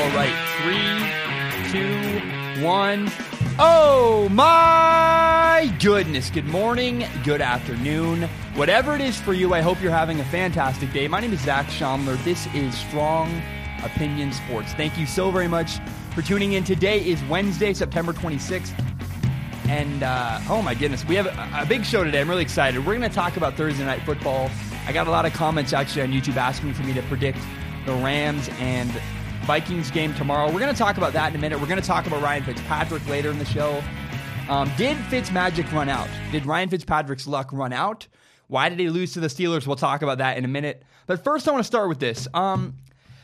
All right, three, two, one. Oh my goodness. Good morning, good afternoon. Whatever it is for you, I hope you're having a fantastic day. My name is Zac Shomler. This is Strong Opinion Sports. Thank you so very much for tuning in. Today is Wednesday, September 26th. And uh, oh my goodness, we have a, a big show today. I'm really excited. We're going to talk about Thursday night football. I got a lot of comments actually on YouTube asking for me to predict the Rams and Vikings game tomorrow. We're going to talk about that in a minute. We're going to talk about Ryan Fitzpatrick later in the show. Um, did Fitzmagic run out? Did Ryan Fitzpatrick's luck run out? Why did he lose to the Steelers? We'll talk about that in a minute. But first, I want to start with this. Um,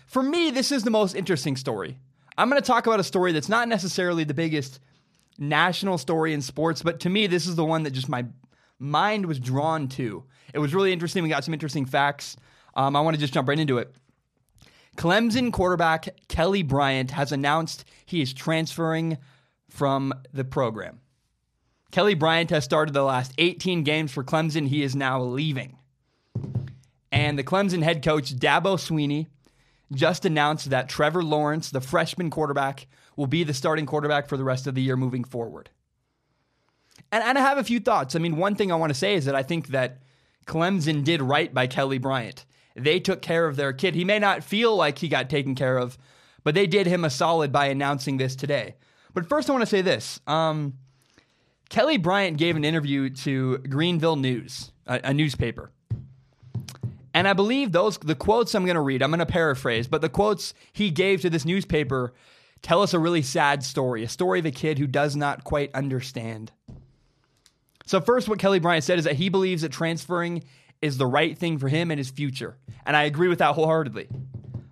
for me, this is the most interesting story. I'm going to talk about a story that's not necessarily the biggest national story in sports, but to me, this is the one that just my mind was drawn to. It was really interesting. We got some interesting facts. Um, I want to just jump right into it. Clemson quarterback Kelly Bryant has announced he is transferring from the program. Kelly Bryant has started the last 18 games for Clemson. He is now leaving. And the Clemson head coach, Dabo Swinney, just announced that Trevor Lawrence, the freshman quarterback, will be the starting quarterback for the rest of the year moving forward. And, and I have a few thoughts. I mean, one thing I want to say is that I think that Clemson did right by Kelly Bryant. They took care of their kid. He may not feel like he got taken care of, but they did him a solid by announcing this today. But first, I want to say this. Um, Kelly Bryant gave an interview to Greenville News, a, a newspaper. And I believe those the quotes I'm going to read, I'm going to paraphrase, but the quotes he gave to this newspaper tell us a really sad story, a story of a kid who does not quite understand. So first what Kelly Bryant said is that he believes that transferring is the right thing for him and his future. And I agree with that wholeheartedly.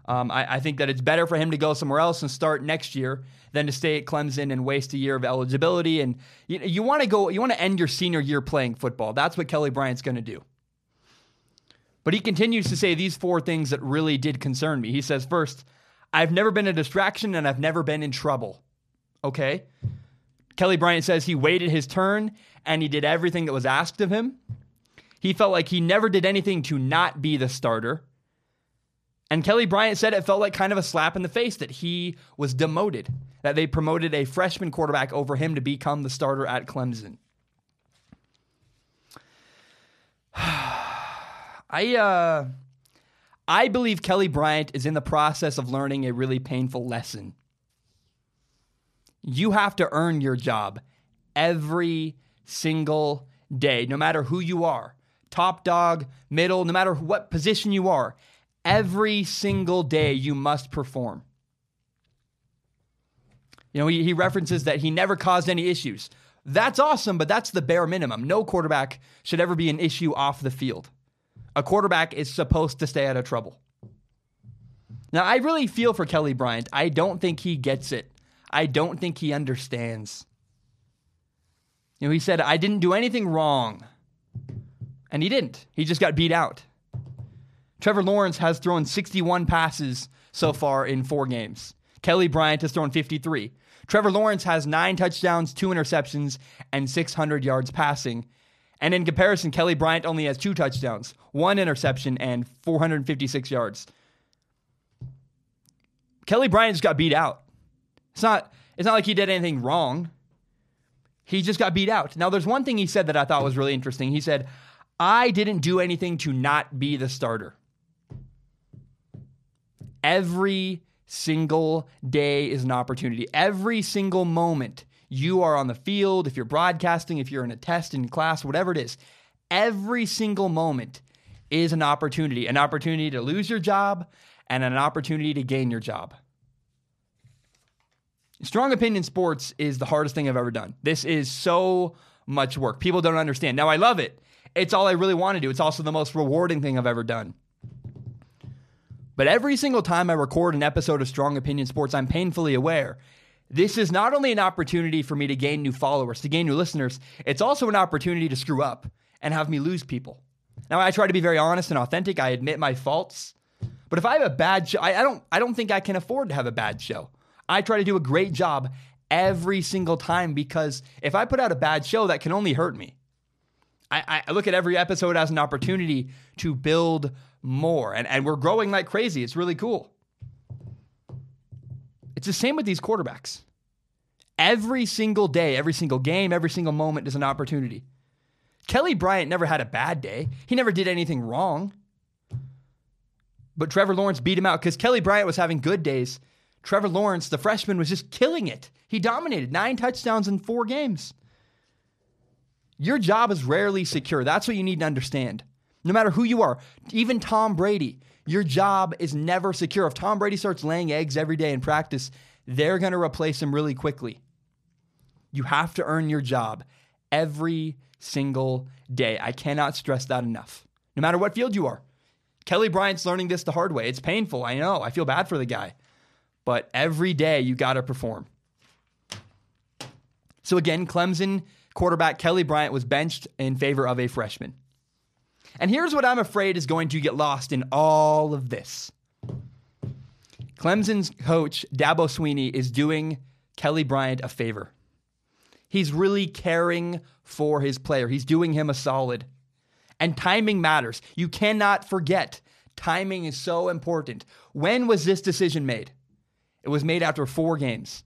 Um, I, I, think that it's better for him to go somewhere else and start next year than to stay at Clemson and waste a year of eligibility. And you, you want to go, you want to end your senior year playing football. That's what Kelly Bryant's going to do. But he continues to say these four things that really did concern me. He says, first, I've never been a distraction and I've never been in trouble. Okay? Kelly Bryant says he waited his turn and he did everything that was asked of him. He felt like he never did anything to not be the starter. And Kelly Bryant said it felt like kind of a slap in the face that he was demoted, that they promoted a freshman quarterback over him to become the starter at Clemson. I uh I believe Kelly Bryant is in the process of learning a really painful lesson. You have to earn your job every single day, no matter who you are top dog, middle, no matter what position you are, every single day you must perform. You know, he, he references that he never caused any issues. That's awesome, but that's the bare minimum. No quarterback should ever be an issue off the field. A quarterback is supposed to stay out of trouble. Now, I really feel for Kelly Bryant. I don't think he gets it. I don't think he understands. You know, he said, I didn't do anything wrong. And he didn't. He just got beat out. Trevor Lawrence has thrown 61 passes so far in four games. Kelly Bryant has thrown 53. Trevor Lawrence has nine touchdowns, two interceptions, and 600 yards passing. And in comparison, Kelly Bryant only has two touchdowns, one interception, and 456 yards. Kelly Bryant just got beat out. It's not, it's not like he did anything wrong. He just got beat out. Now, there's one thing he said that I thought was really interesting. He said, I didn't do anything to not be the starter. Every single day is an opportunity. Every single moment you are on the field, if you're broadcasting, if you're in a test in class, whatever it is, every single moment is an opportunity an opportunity to lose your job and an opportunity to gain your job. Strong opinion sports is the hardest thing I've ever done. This is so much work. People don't understand. Now, I love it. It's all I really want to do. It's also the most rewarding thing I've ever done. But every single time I record an episode of Strong Opinion Sports, I'm painfully aware this is not only an opportunity for me to gain new followers, to gain new listeners, it's also an opportunity to screw up and have me lose people. Now, I try to be very honest and authentic. I admit my faults. But if I have a bad show, I, I don't, I don't think I can afford to have a bad show. I try to do a great job every single time because if I put out a bad show, that can only hurt me. I, I look at every episode as an opportunity to build more. And, and we're growing like crazy. It's really cool. It's the same with these quarterbacks. Every single day, every single game, every single moment is an opportunity. Kelly Bryant never had a bad day. He never did anything wrong. But Trevor Lawrence beat him out because Kelly Bryant was having good days. Trevor Lawrence, the freshman, was just killing it. He dominated nine touchdowns in four games. Your job is rarely secure. That's what you need to understand. No matter who you are, even Tom Brady, your job is never secure. If Tom Brady starts laying eggs every day in practice, they're going to replace him really quickly. You have to earn your job every single day. I cannot stress that enough. No matter what field you are. Kelly Bryant's learning this the hard way. It's painful. I know. I feel bad for the guy. But every day you got to perform. So again, Clemson quarterback Kelly Bryant was benched in favor of a freshman. And here's what I'm afraid is going to get lost in all of this. Clemson's coach, Dabo Swinney, is doing Kelly Bryant a favor. He's really caring for his player, he's doing him a solid. And timing matters. You cannot forget. Timing is so important. When was this decision made? It was made after four games.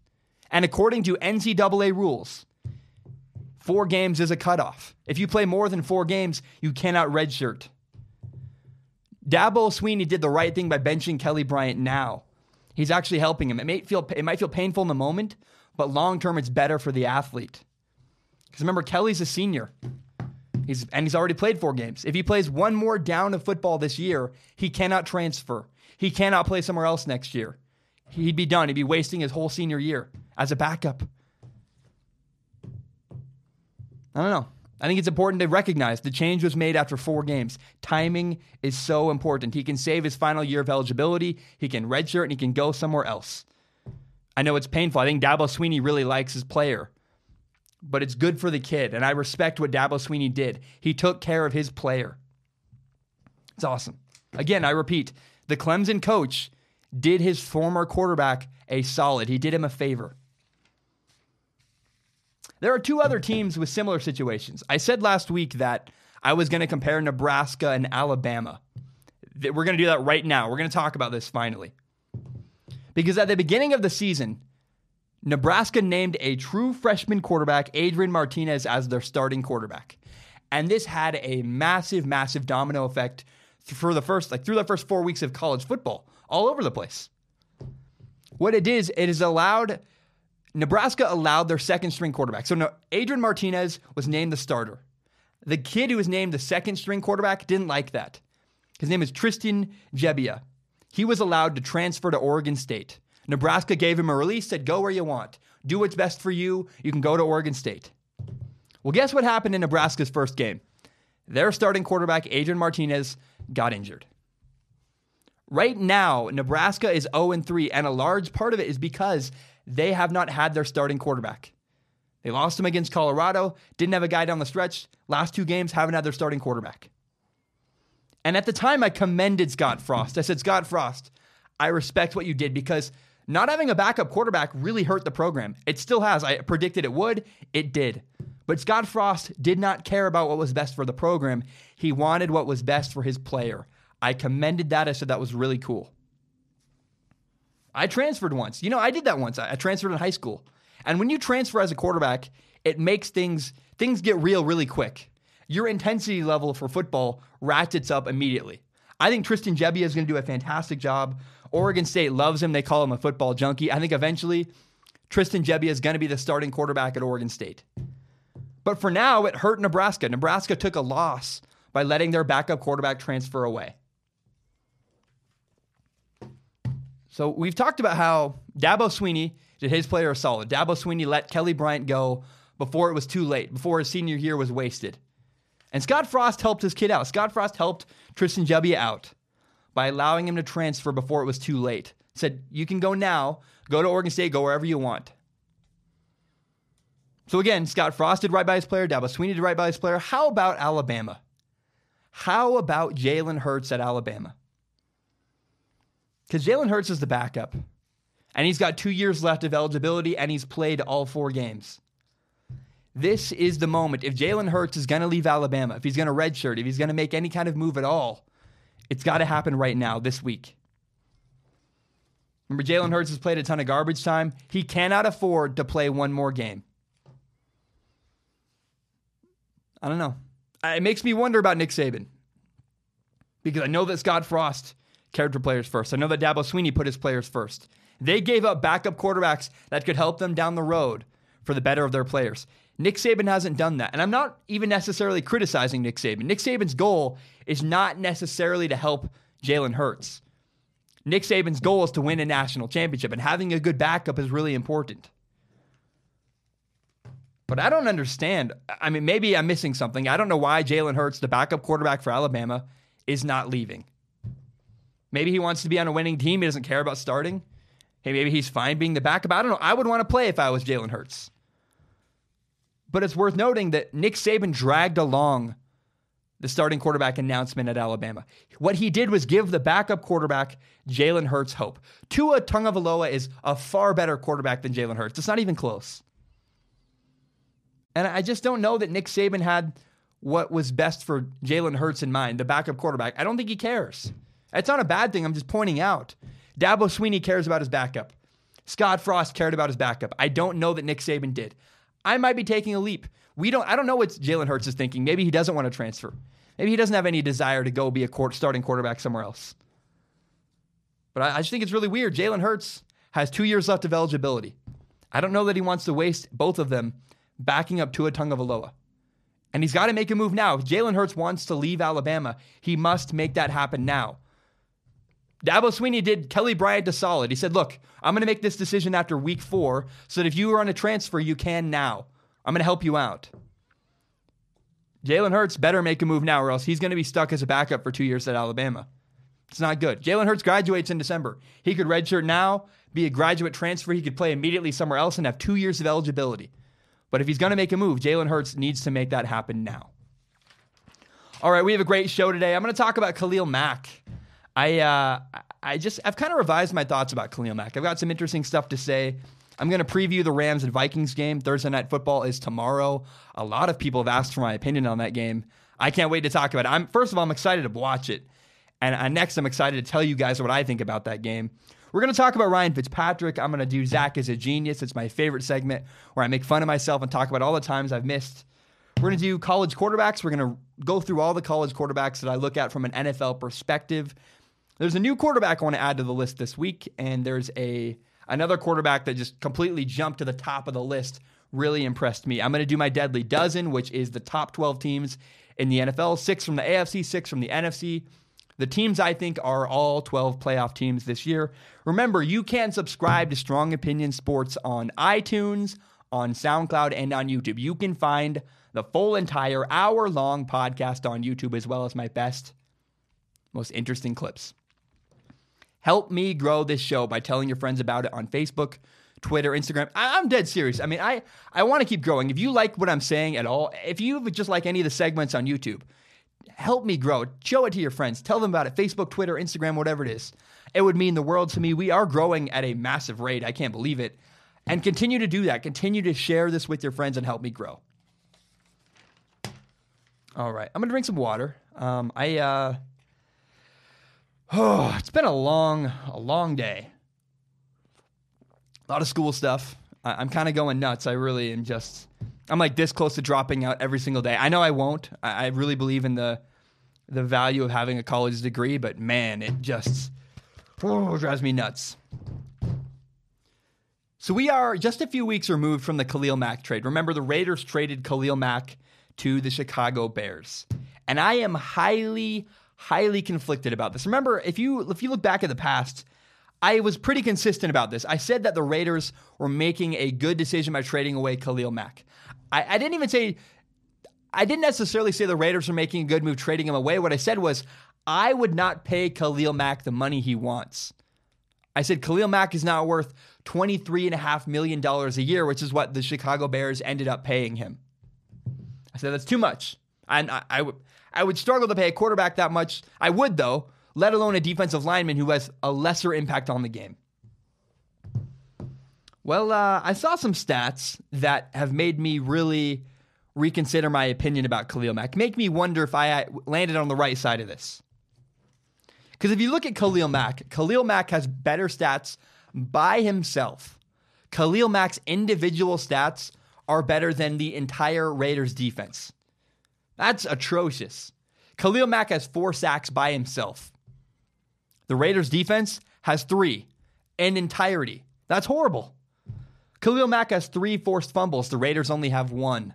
And according to NCAA rules, four games is a cutoff. If you play more than four games, you cannot redshirt. Dabo Swinney did the right thing by benching Kelly Bryant now. He's actually helping him. It may feel it might feel painful in the moment, but long term it's better for the athlete. Because remember, Kelly's a senior. He's and he's already played four games. If he plays one more down of football this year, he cannot transfer. He cannot play somewhere else next year. He'd be done. He'd be wasting his whole senior year as a backup. I don't know. I think it's important to recognize the change was made after four games. Timing is so important. He can save his final year of eligibility, he can redshirt, and he can go somewhere else. I know it's painful. I think Dabo Swinney really likes his player, but it's good for the kid, and I respect what Dabo Swinney did. He took care of his player. It's awesome. Again, I repeat, the Clemson coach did his former quarterback a solid. He did him a favor. There are two other teams with similar situations. I said last week that I was going to compare Nebraska and Alabama. We're going to do that right now. We're going to talk about this finally. Because at the beginning of the season, Nebraska named a true freshman quarterback, Adrian Martinez, as their starting quarterback. And this had a massive, massive domino effect for the first, like through the first four weeks of college football, all over the place. What it is, it has allowed Nebraska allowed their second string quarterback. So no, Adrian Martinez was named the starter. The kid who was named the second string quarterback didn't like that. His name is Tristan Gebbia. He was allowed to transfer to Oregon State. Nebraska gave him a release, said, Go where you want. Do what's best for you. You can go to Oregon State. Well, guess what happened in Nebraska's first game? Their starting quarterback, Adrian Martinez, got injured. Right now, Nebraska is 0 3, and a large part of it is because they have not had their starting quarterback. They lost him against Colorado, didn't have a guy down the stretch. Last two games, haven't had their starting quarterback. And at the time, I commended Scott Frost. I said, Scott Frost, I respect what you did because not having a backup quarterback really hurt the program. It still has. I predicted it would, it did. But Scott Frost did not care about what was best for the program. He wanted what was best for his player. I commended that. I said that was really cool. I transferred once. You know, I did that once. I transferred in high school. And when you transfer as a quarterback, it makes things things get real really quick. Your intensity level for football ratchets up immediately. I think Tristan Gebbia is going to do a fantastic job. Oregon State loves him. They call him a football junkie. I think eventually Tristan Gebbia is going to be the starting quarterback at Oregon State. But for now, it hurt Nebraska. Nebraska took a loss by letting their backup quarterback transfer away. So we've talked about how Dabo Swinney did his player a solid. Dabo Swinney let Kelly Bryant go before it was too late, before his senior year was wasted. And Scott Frost helped his kid out. Scott Frost helped Tristan Gebbia out by allowing him to transfer before it was too late. Said, you can go now, go to Oregon State, go wherever you want. So again, Scott Frost did right by his player, Dabo Swinney did right by his player. How about Alabama? How about Jalen Hurts at Alabama? Because Jalen Hurts is the backup. And he's got two years left of eligibility, and he's played all four games. This is the moment. If Jalen Hurts is going to leave Alabama, if he's going to redshirt, if he's going to make any kind of move at all, it's got to happen right now, this week. Remember, Jalen Hurts has played a ton of garbage time. He cannot afford to play one more game. I don't know. It makes me wonder about Nick Saban because I know that Scott Frost for players first. I know that Dabo Swinney put his players first. They gave up backup quarterbacks that could help them down the road for the better of their players. Nick Saban hasn't done that. And I'm not even necessarily criticizing Nick Saban. Nick Saban's goal is not necessarily to help Jalen Hurts. Nick Saban's goal is to win a national championship, and having a good backup is really important. But I don't understand. I mean, maybe I'm missing something. I don't know why Jalen Hurts, the backup quarterback for Alabama, is not leaving. Maybe he wants to be on a winning team. He doesn't care about starting. Hey, maybe he's fine being the backup. I don't know. I would want to play if I was Jalen Hurts. But it's worth noting that Nick Saban dragged along the starting quarterback announcement at Alabama. What he did was give the backup quarterback Jalen Hurts hope. Tua Tagovailoa is a far better quarterback than Jalen Hurts. It's not even close. And I just don't know that Nick Saban had what was best for Jalen Hurts in mind, the backup quarterback. I don't think he cares. It's not a bad thing. I'm just pointing out. Dabo Swinney cares about his backup. Scott Frost cared about his backup. I don't know that Nick Saban did. I might be taking a leap. We don't. I don't know what Jalen Hurts is thinking. Maybe he doesn't want to transfer. Maybe he doesn't have any desire to go be a court, starting quarterback somewhere else. But I, I just think it's really weird. Jalen Hurts has two years left of eligibility. I don't know that he wants to waste both of them backing up Tua Tagovailoa. And he's got to make a move now. If Jalen Hurts wants to leave Alabama, he must make that happen now. Dabo Swinney did Kelly Bryant a solid. He said, Look, I'm going to make this decision after week four so that if you are on a transfer, you can now. I'm going to help you out. Jalen Hurts better make a move now, or else he's going to be stuck as a backup for two years at Alabama. It's not good. Jalen Hurts graduates in December. He could redshirt now, be a graduate transfer. He could play immediately somewhere else and have two years of eligibility. But if he's going to make a move, Jalen Hurts needs to make that happen now. All right, we have a great show today. I'm going to talk about Khalil Mack. I uh, I just I've kind of revised my thoughts about Khalil Mack. I've got some interesting stuff to say. I'm going to preview the Rams and Vikings game. Thursday night football is tomorrow. A lot of people have asked for my opinion on that game. I can't wait to talk about it. I'm first of all, I'm excited to watch it, and uh, next I'm excited to tell you guys what I think about that game. We're going to talk about Ryan Fitzpatrick. I'm going to do Zac is a genius. It's my favorite segment where I make fun of myself and talk about all the times I've missed. We're going to do college quarterbacks. We're going to go through all the college quarterbacks that I look at from an NFL perspective. There's a new quarterback I want to add to the list this week, and there's a another quarterback that just completely jumped to the top of the list. Really impressed me. I'm going to do my deadly dozen, which is the top 12 teams in the NFL, six from the AFC, six from the NFC. The teams I think are all 12 playoff teams this year. Remember, you can subscribe to Strong Opinion Sports on iTunes, on SoundCloud, and on YouTube. You can find the full entire hour long podcast on YouTube as well as my best, most interesting clips. Help me grow this show by telling your friends about it on Facebook, Twitter, Instagram. I, am dead serious. I mean, I, I want to keep growing. If you like what I'm saying at all, if you just like any of the segments on YouTube, help me grow. Show it to your friends. Tell them about it. Facebook, Twitter, Instagram, whatever it is. It would mean the world to me. We are growing at a massive rate. I can't believe it. And continue to do that. Continue to share this with your friends and help me grow. All right. I'm going to drink some water. Um, I, uh, Oh, it's been a long, a long day. A lot of school stuff. I, am kind of going nuts. I really am just. I'm like this close to dropping out every single day. I know I won't. I, I really believe in the the value of having a college degree, but man, it just oh, drives me nuts. So we are just a few weeks removed from the Khalil Mack trade. Remember, the Raiders traded Khalil Mack to the Chicago Bears. And I am highly, highly conflicted about this. Remember, if you if you look back at the past, I was pretty consistent about this. I said that the Raiders were making a good decision by trading away Khalil Mack. I, I didn't even say I didn't necessarily say the Raiders were making a good move trading him away. What I said was I would not pay Khalil Mack the money he wants. I said Khalil Mack is not worth $23.5 million a year, which is what the Chicago Bears ended up paying him. I said that's too much. And I, I, I would struggle to pay a quarterback that much. I would, though, let alone a defensive lineman who has a lesser impact on the game. Well, uh, I saw some stats that have made me really reconsider my opinion about Khalil Mack. Make me wonder if I landed on the right side of this. Because if you look at Khalil Mack, Khalil Mack has better stats by himself, Khalil Mack's individual stats are better than the entire Raiders defense. That's atrocious. Khalil Mack has four sacks by himself. The Raiders defense has three in entirety. That's horrible. Khalil Mack has three forced fumbles. The Raiders only have one.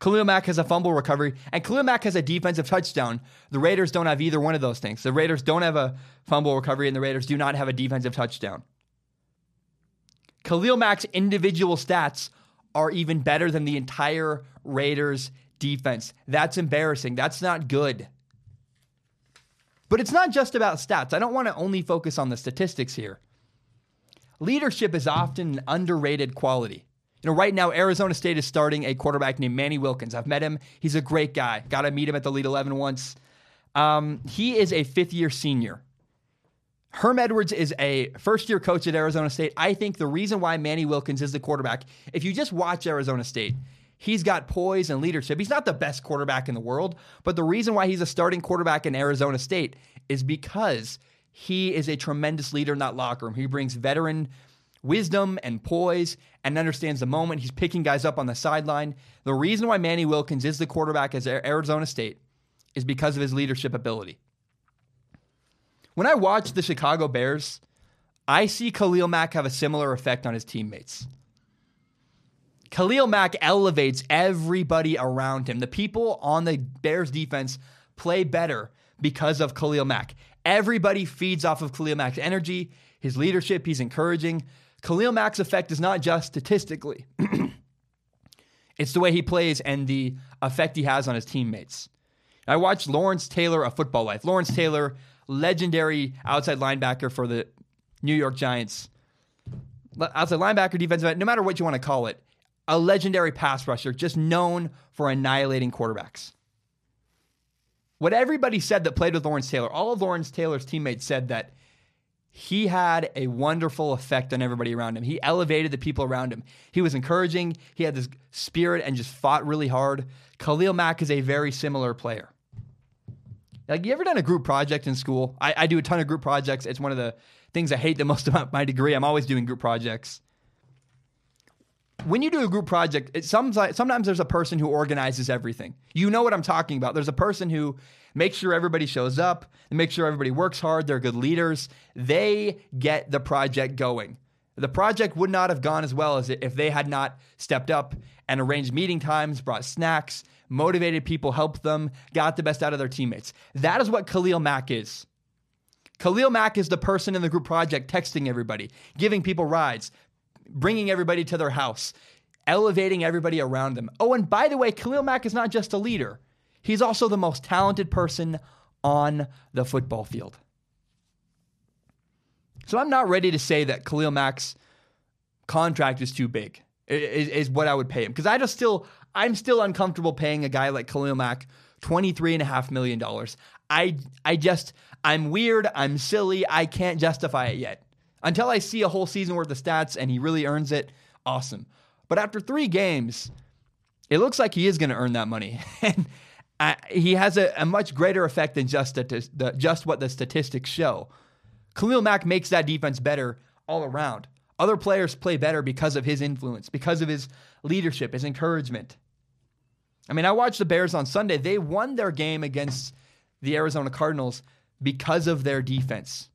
Khalil Mack has a fumble recovery, and Khalil Mack has a defensive touchdown. The Raiders don't have either one of those things. The Raiders don't have a fumble recovery, and the Raiders do not have a defensive touchdown. Khalil Mack's individual stats are even better than the entire Raiders defense. That's embarrassing. That's not good. But it's not just about stats. I don't want to only focus on the statistics here. Leadership is often an underrated quality. You know, right now, Arizona State is starting a quarterback named Manny Wilkins. I've met him. He's a great guy. Got to meet him at the Lead 11 once. Um, he is a fifth year senior. Herm Edwards is a first year coach at Arizona State. I think the reason why Manny Wilkins is the quarterback, if you just watch Arizona State, he's got poise and leadership. He's not the best quarterback in the world, but the reason why he's a starting quarterback in Arizona State is because he is a tremendous leader in that locker room. He brings veteran wisdom and poise and understands the moment. He's picking guys up on the sideline. The reason why Manny Wilkins is the quarterback at Arizona State is because of his leadership ability. When I watch the Chicago Bears, I see Khalil Mack have a similar effect on his teammates. Khalil Mack elevates everybody around him. The people on the Bears defense play better because of Khalil Mack. Everybody feeds off of Khalil Mack's energy, his leadership, he's encouraging. Khalil Mack's effect is not just statistically, it's the way he plays and the effect he has on his teammates. I watched Lawrence Taylor of Football Life. Lawrence Taylor, legendary outside linebacker for the New York Giants. Outside linebacker, defensive, no matter what you want to call it, a legendary pass rusher, just known for annihilating quarterbacks. What everybody said that played with Lawrence Taylor, all of Lawrence Taylor's teammates said that he had a wonderful effect on everybody around him. He elevated the people around him. He was encouraging, he had this spirit and just fought really hard. Khalil Mack is a very similar player. Like, you ever done a group project in school? I, I do a ton of group projects. It's one of the things I hate the most about my degree. I'm always doing group projects. When you do a group project, it, sometimes, sometimes there's a person who organizes everything. You know what I'm talking about. There's a person who makes sure everybody shows up, make sure everybody works hard, they're good leaders. They get the project going. The project would not have gone as well as if they had not stepped up and arranged meeting times, brought snacks, motivated people, helped them, got the best out of their teammates. That is what Khalil Mack is. Khalil Mack is the person in the group project texting everybody, giving people rides, bringing everybody to their house, elevating everybody around them. Oh, and by the way, Khalil Mack is not just a leader. He's also the most talented person on the football field. So I'm not ready to say that Khalil Mack's contract is too big. Is, is what I would pay him because I just still I'm still uncomfortable paying a guy like Khalil Mack twenty three and a half million dollars. I I just I'm weird. I'm silly. I can't justify it yet until I see a whole season worth of stats and he really earns it. Awesome. But after three games, it looks like he is going to earn that money. and he has a, a, much greater effect than just the, just what the statistics show. Khalil Mack makes that defense better all around. Other players play better because of his influence, because of his leadership, his encouragement. I mean, I watched the Bears on Sunday. They won their game against the Arizona Cardinals because of their defense.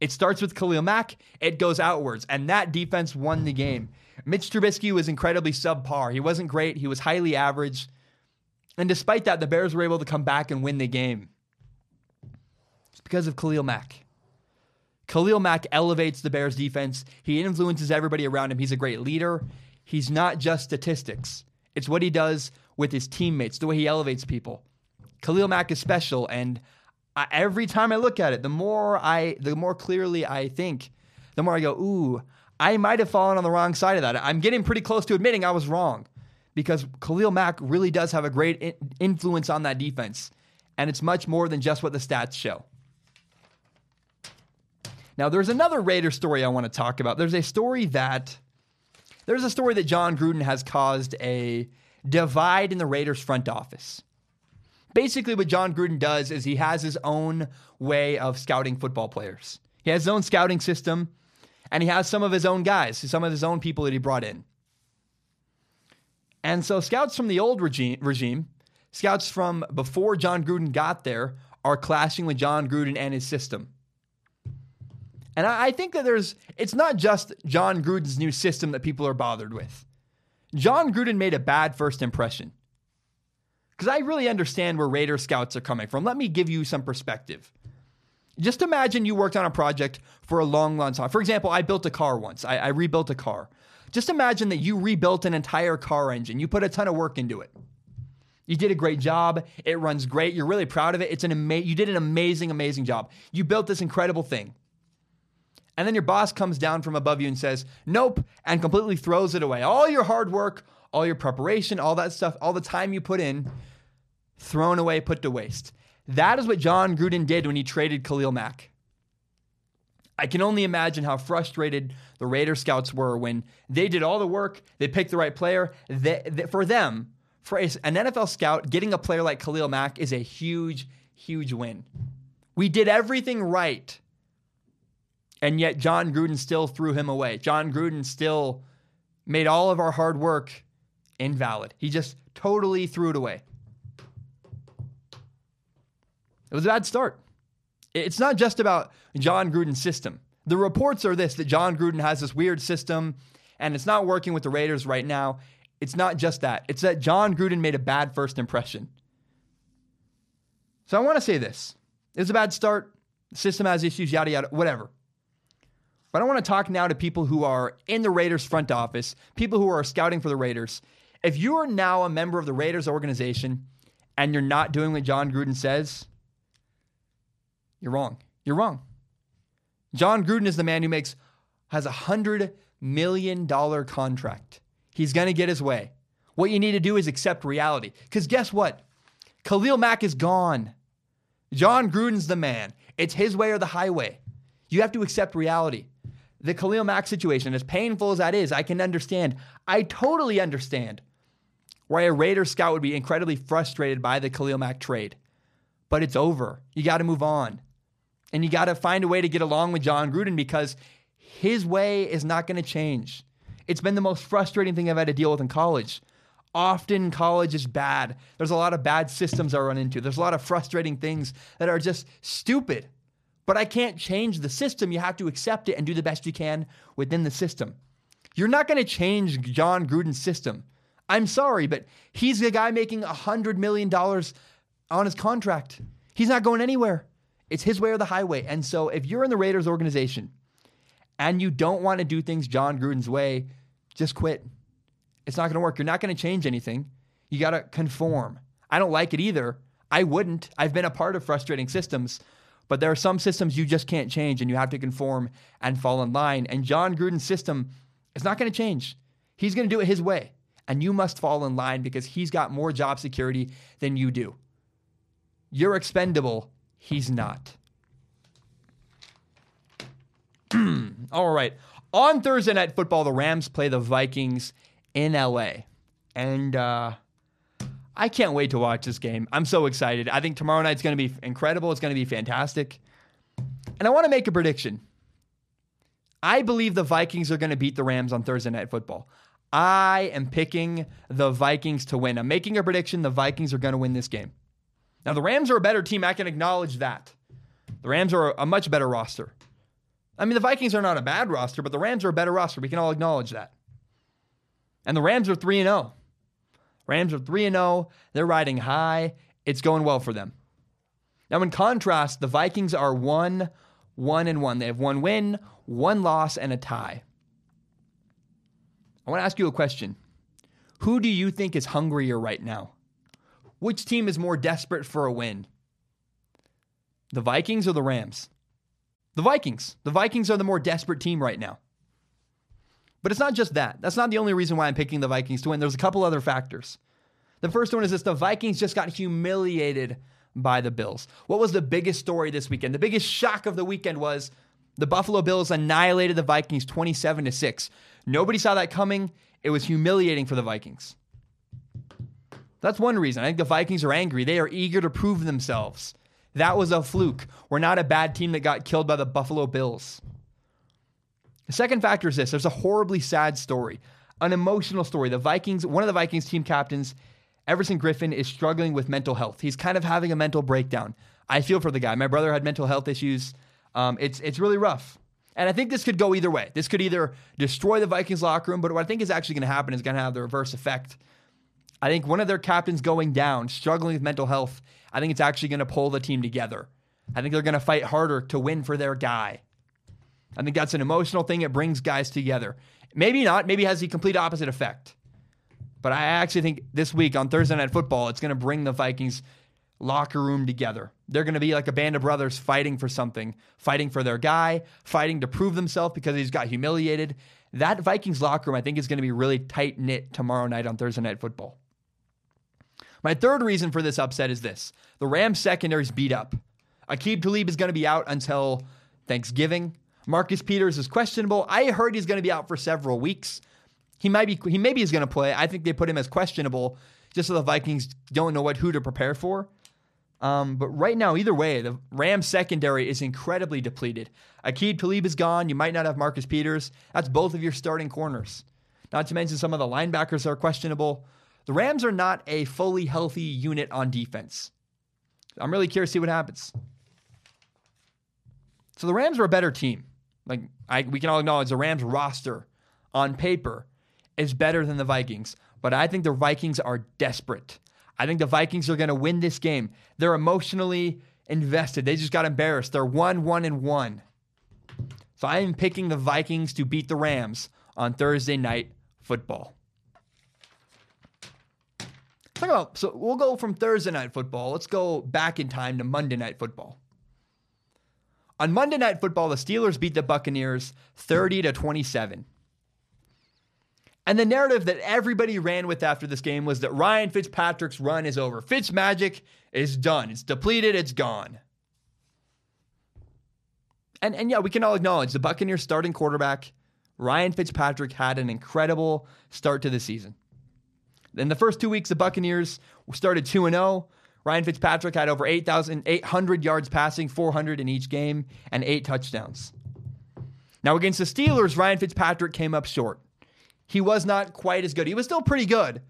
It starts with Khalil Mack, it goes outwards, and that defense won the game. Mitch Trubisky was incredibly subpar. He wasn't great, he was highly average. And despite that, the Bears were able to come back and win the game. It's because of Khalil Mack. Khalil Mack elevates the Bears defense. He influences everybody around him. He's a great leader. He's not just statistics, it's what he does with his teammates, the way he elevates people. Khalil Mack is special, and I, every time I look at it, the more I, the more clearly I think, the more I go, "Ooh, I might have fallen on the wrong side of that." I'm getting pretty close to admitting I was wrong because Khalil Mack really does have a great influence on that defense. And it's much more than just what the stats show. Now, there's another Raider story I want to talk about. There's a story that there's a story that Jon Gruden has caused a divide in the Raiders front office. Basically, what Jon Gruden does is he has his own way of scouting football players. He has his own scouting system, And he has some of his own guys, some of his own people that he brought in. And so scouts from the old regime, regime scouts from before Jon Gruden got there, are clashing with Jon Gruden and his system. And I, I think that there's, it's not just Jon Gruden's new system that people are bothered with. Jon Gruden made a bad first impression. Because I really understand where Raider scouts are coming from. Let me give you some perspective. Just imagine you worked on a project for a long, long time. For example, I built a car once, I, I rebuilt a car. Just imagine that you rebuilt an entire car engine. You put a ton of work into it. You did a great job. It runs great. You're really proud of it. It's an ama- you did an amazing, amazing job. You built this incredible thing. And then your boss comes down from above you and says, nope, and completely throws it away. All your hard work, all your preparation, all that stuff, all the time you put in, thrown away, put to waste. That is what Jon Gruden did when he traded Khalil Mack. I can only imagine how frustrated the Raider scouts were when they did all the work, they picked the right player. They, they, for them, for an NFL scout, getting a player like Khalil Mack is a huge, huge win. We did everything right, and yet Jon Gruden still threw him away. Jon Gruden still made all of our hard work invalid. He just totally threw it away. It was a bad start. It's not just about Jon Gruden's system. The reports are this that Jon Gruden has this weird system and it's not working with the Raiders right now. It's not just that. It's that Jon Gruden made a bad first impression. So I want to say this. It was a bad start. The system has issues, yada, yada, whatever. But I want to talk now to people who are in the Raiders front office, people who are scouting for the Raiders. If you are now a member of the Raiders organization and you're not doing what Jon Gruden says, you're wrong. You're wrong. Jon Gruden is the man who makes has a hundred million dollar contract. He's gonna get his way. What you need to do is accept reality. Because guess what? Khalil Mack is gone. Jon Gruden's the man. It's his way or the highway. You have to accept reality. The Khalil Mack situation, as painful as that is, I can understand. I totally understand why a Raider scout would be incredibly frustrated by the Khalil Mack trade. But it's over. You got to move on. And you got to find a way to get along with Jon Gruden because his way is not going to change. It's been the most frustrating thing I've had to deal with in college. Often college is bad. There's a lot of bad systems I run into. There's a lot of frustrating things that are just stupid. But I can't change the system. You have to accept it and do the best you can within the system. You're not going to change Jon Gruden's system. I'm sorry, but he's the guy making $100 million on his contract. He's not going anywhere. It's his way or the highway. And so if you're in the Raiders organization and you don't want to do things Jon Gruden's way, just quit. It's not going to work. You're not going to change anything. You got to conform. I don't like it either. I wouldn't. I've been a part of frustrating systems, but there are some systems you just can't change and you have to conform and fall in line. And Jon Gruden's system is not going to change. He's going to do it his way. And you must fall in line because he's got more job security than you do. You're expendable He's not. All right. On Thursday Night Football, the Rams play the Vikings in LA. And uh, I can't wait to watch this game. I'm so excited. I think tomorrow night's going to be incredible. It's going to be fantastic. And I want to make a prediction. I believe the Vikings are going to beat the Rams on Thursday Night Football. I am picking the Vikings to win. I'm making a prediction the Vikings are going to win this game. Now, the Rams are a better team. I can acknowledge that. The Rams are a much better roster. I mean, the Vikings are not a bad roster, but the Rams are a better roster. We can all acknowledge that. And the Rams are 3 0. Rams are 3 0. They're riding high. It's going well for them. Now, in contrast, the Vikings are 1 1 and 1. They have one win, one loss, and a tie. I want to ask you a question. Who do you think is hungrier right now? Which team is more desperate for a win? The Vikings or the Rams? The Vikings. The Vikings are the more desperate team right now. But it's not just that. That's not the only reason why I'm picking the Vikings to win. There's a couple other factors. The first one is this the Vikings just got humiliated by the Bills. What was the biggest story this weekend? The biggest shock of the weekend was the Buffalo Bills annihilated the Vikings 27 to 6. Nobody saw that coming. It was humiliating for the Vikings. That's one reason. I think the Vikings are angry. They are eager to prove themselves. That was a fluke. We're not a bad team that got killed by the Buffalo Bills. The second factor is this there's a horribly sad story, an emotional story. The Vikings, one of the Vikings team captains, Everson Griffen, is struggling with mental health. He's kind of having a mental breakdown. I feel for the guy. My brother had mental health issues. Um, it's, it's really rough. And I think this could go either way. This could either destroy the Vikings locker room, but what I think is actually going to happen is going to have the reverse effect. I think one of their captains going down, struggling with mental health, I think it's actually going to pull the team together. I think they're going to fight harder to win for their guy. I think that's an emotional thing. It brings guys together. Maybe not. Maybe has the complete opposite effect. But I actually think this week on Thursday Night Football, it's going to bring the Vikings locker room together. They're going to be like a band of brothers fighting for something, fighting for their guy, fighting to prove themselves because he's got humiliated. That Vikings locker room, I think, is going to be really tight knit tomorrow night on Thursday Night Football. My third reason for this upset is this the Rams secondary is beat up. Aqib Talib is going to be out until Thanksgiving. Marcus Peters is questionable. I heard he's going to be out for several weeks. He might be. He maybe is going to play. I think they put him as questionable just so the Vikings don't know what who to prepare for. Um, but right now, either way, the Rams secondary is incredibly depleted. Aqib Talib is gone. You might not have Marcus Peters. That's both of your starting corners. Not to mention some of the linebackers are questionable. The Rams are not a fully healthy unit on defense. I'm really curious to see what happens. So the Rams are a better team. Like I, we can all acknowledge the Rams roster on paper is better than the Vikings, but I think the Vikings are desperate. I think the Vikings are going to win this game. They're emotionally invested. They just got embarrassed. They're 1 1 and 1. So I am picking the Vikings to beat the Rams on Thursday night football. Talk about so we'll go from Thursday night football. Let's go back in time to Monday night football. On Monday Night Football, the Steelers beat the Buccaneers 30 to 27. And the narrative that everybody ran with after this game was that Ryan Fitzpatrick's run is over. Fitz magic is done. It's depleted, it's gone. And and yeah, we can all acknowledge the Buccaneers starting quarterback, Ryan Fitzpatrick had an incredible start to the season. In the first two weeks, the Buccaneers started 2 0. Ryan Fitzpatrick had over 8,800 yards passing, 400 in each game, and eight touchdowns. Now, against the Steelers, Ryan Fitzpatrick came up short. He was not quite as good. He was still pretty good,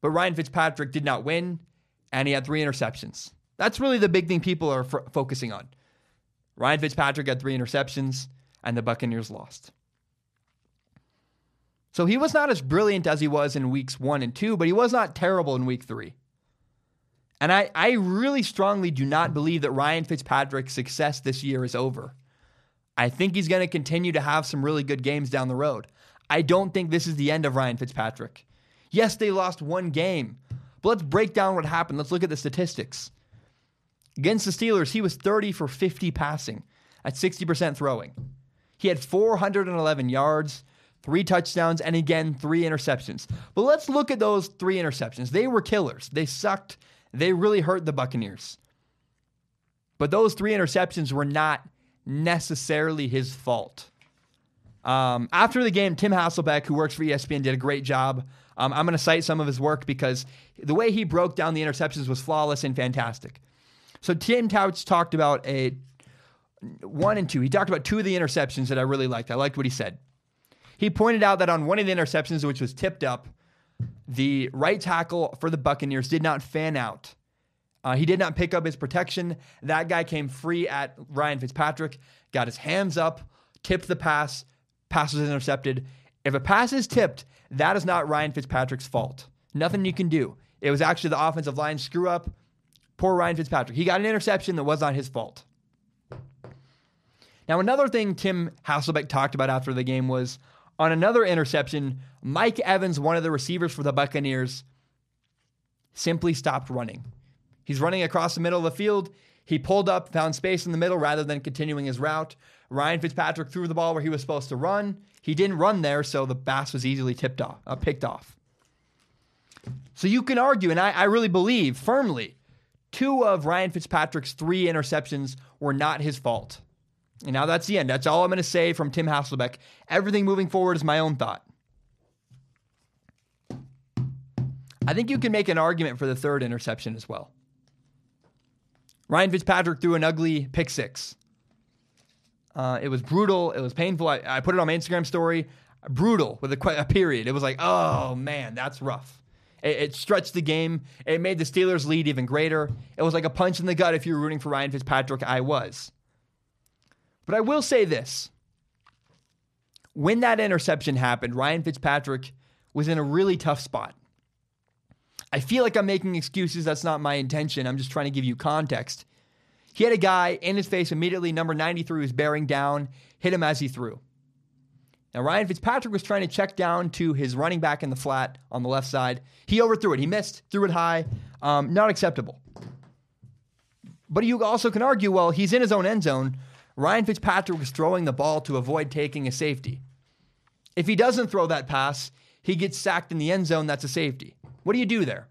but Ryan Fitzpatrick did not win, and he had three interceptions. That's really the big thing people are f- focusing on. Ryan Fitzpatrick had three interceptions, and the Buccaneers lost. So he was not as brilliant as he was in weeks one and two, but he was not terrible in week three. And I, I really strongly do not believe that Ryan Fitzpatrick's success this year is over. I think he's going to continue to have some really good games down the road. I don't think this is the end of Ryan Fitzpatrick. Yes, they lost one game, but let's break down what happened. Let's look at the statistics. Against the Steelers, he was 30 for 50 passing at 60% throwing. He had 411 yards, three touchdowns, and again, three interceptions. But let's look at those three interceptions. They were killers. They sucked they really hurt the Buccaneers. But those three interceptions were not necessarily his fault. Um, after the game, Tim Hasselbeck, who works for ESPN, did a great job. Um, I'm going to cite some of his work because the way he broke down the interceptions was flawless and fantastic. So Tim Couch talked about a one and two. He talked about two of the interceptions that I really liked. I liked what he said. He pointed out that on one of the interceptions, which was tipped up, the right tackle for the Buccaneers did not fan out. Uh, he did not pick up his protection. That guy came free at Ryan Fitzpatrick, got his hands up, tipped the pass, pass was intercepted. If a pass is tipped, that is not Ryan Fitzpatrick's fault. Nothing you can do. It was actually the offensive line screw up. Poor Ryan Fitzpatrick. He got an interception that was not his fault. Now, another thing Tim Hasselbeck talked about after the game was on another interception, Mike Evans, one of the receivers for the Buccaneers, simply stopped running. He's running across the middle of the field. He pulled up, found space in the middle rather than continuing his route. Ryan Fitzpatrick threw the ball where he was supposed to run. He didn't run there, so the pass was easily tipped off, uh, picked off. So you can argue, and I, I really believe firmly, two of Ryan Fitzpatrick's three interceptions were not his fault. And now that's the end. That's all I'm going to say from Tim Hasselbeck. Everything moving forward is my own thought. I think you can make an argument for the third interception as well. Ryan Fitzpatrick threw an ugly pick six. Uh, it was brutal. It was painful. I, I, put it on my Instagram story. Brutal with a, a period. It was like, oh man, that's rough. It, it, stretched the game. It made the Steelers' lead even greater. It was like a punch in the gut if you were rooting for Ryan Fitzpatrick. I was. But I will say this when that interception happened, Ryan Fitzpatrick was in a really tough spot. I feel like I'm making excuses. That's not my intention. I'm just trying to give you context. He had a guy in his face immediately, number 93 was bearing down, hit him as he threw. Now, Ryan Fitzpatrick was trying to check down to his running back in the flat on the left side. He overthrew it. He missed, threw it high. Um, not acceptable. But you also can argue well, he's in his own end zone. Ryan Fitzpatrick was throwing the ball to avoid taking a safety. If he doesn't throw that pass, he gets sacked in the end zone. That's a safety. What do you do there?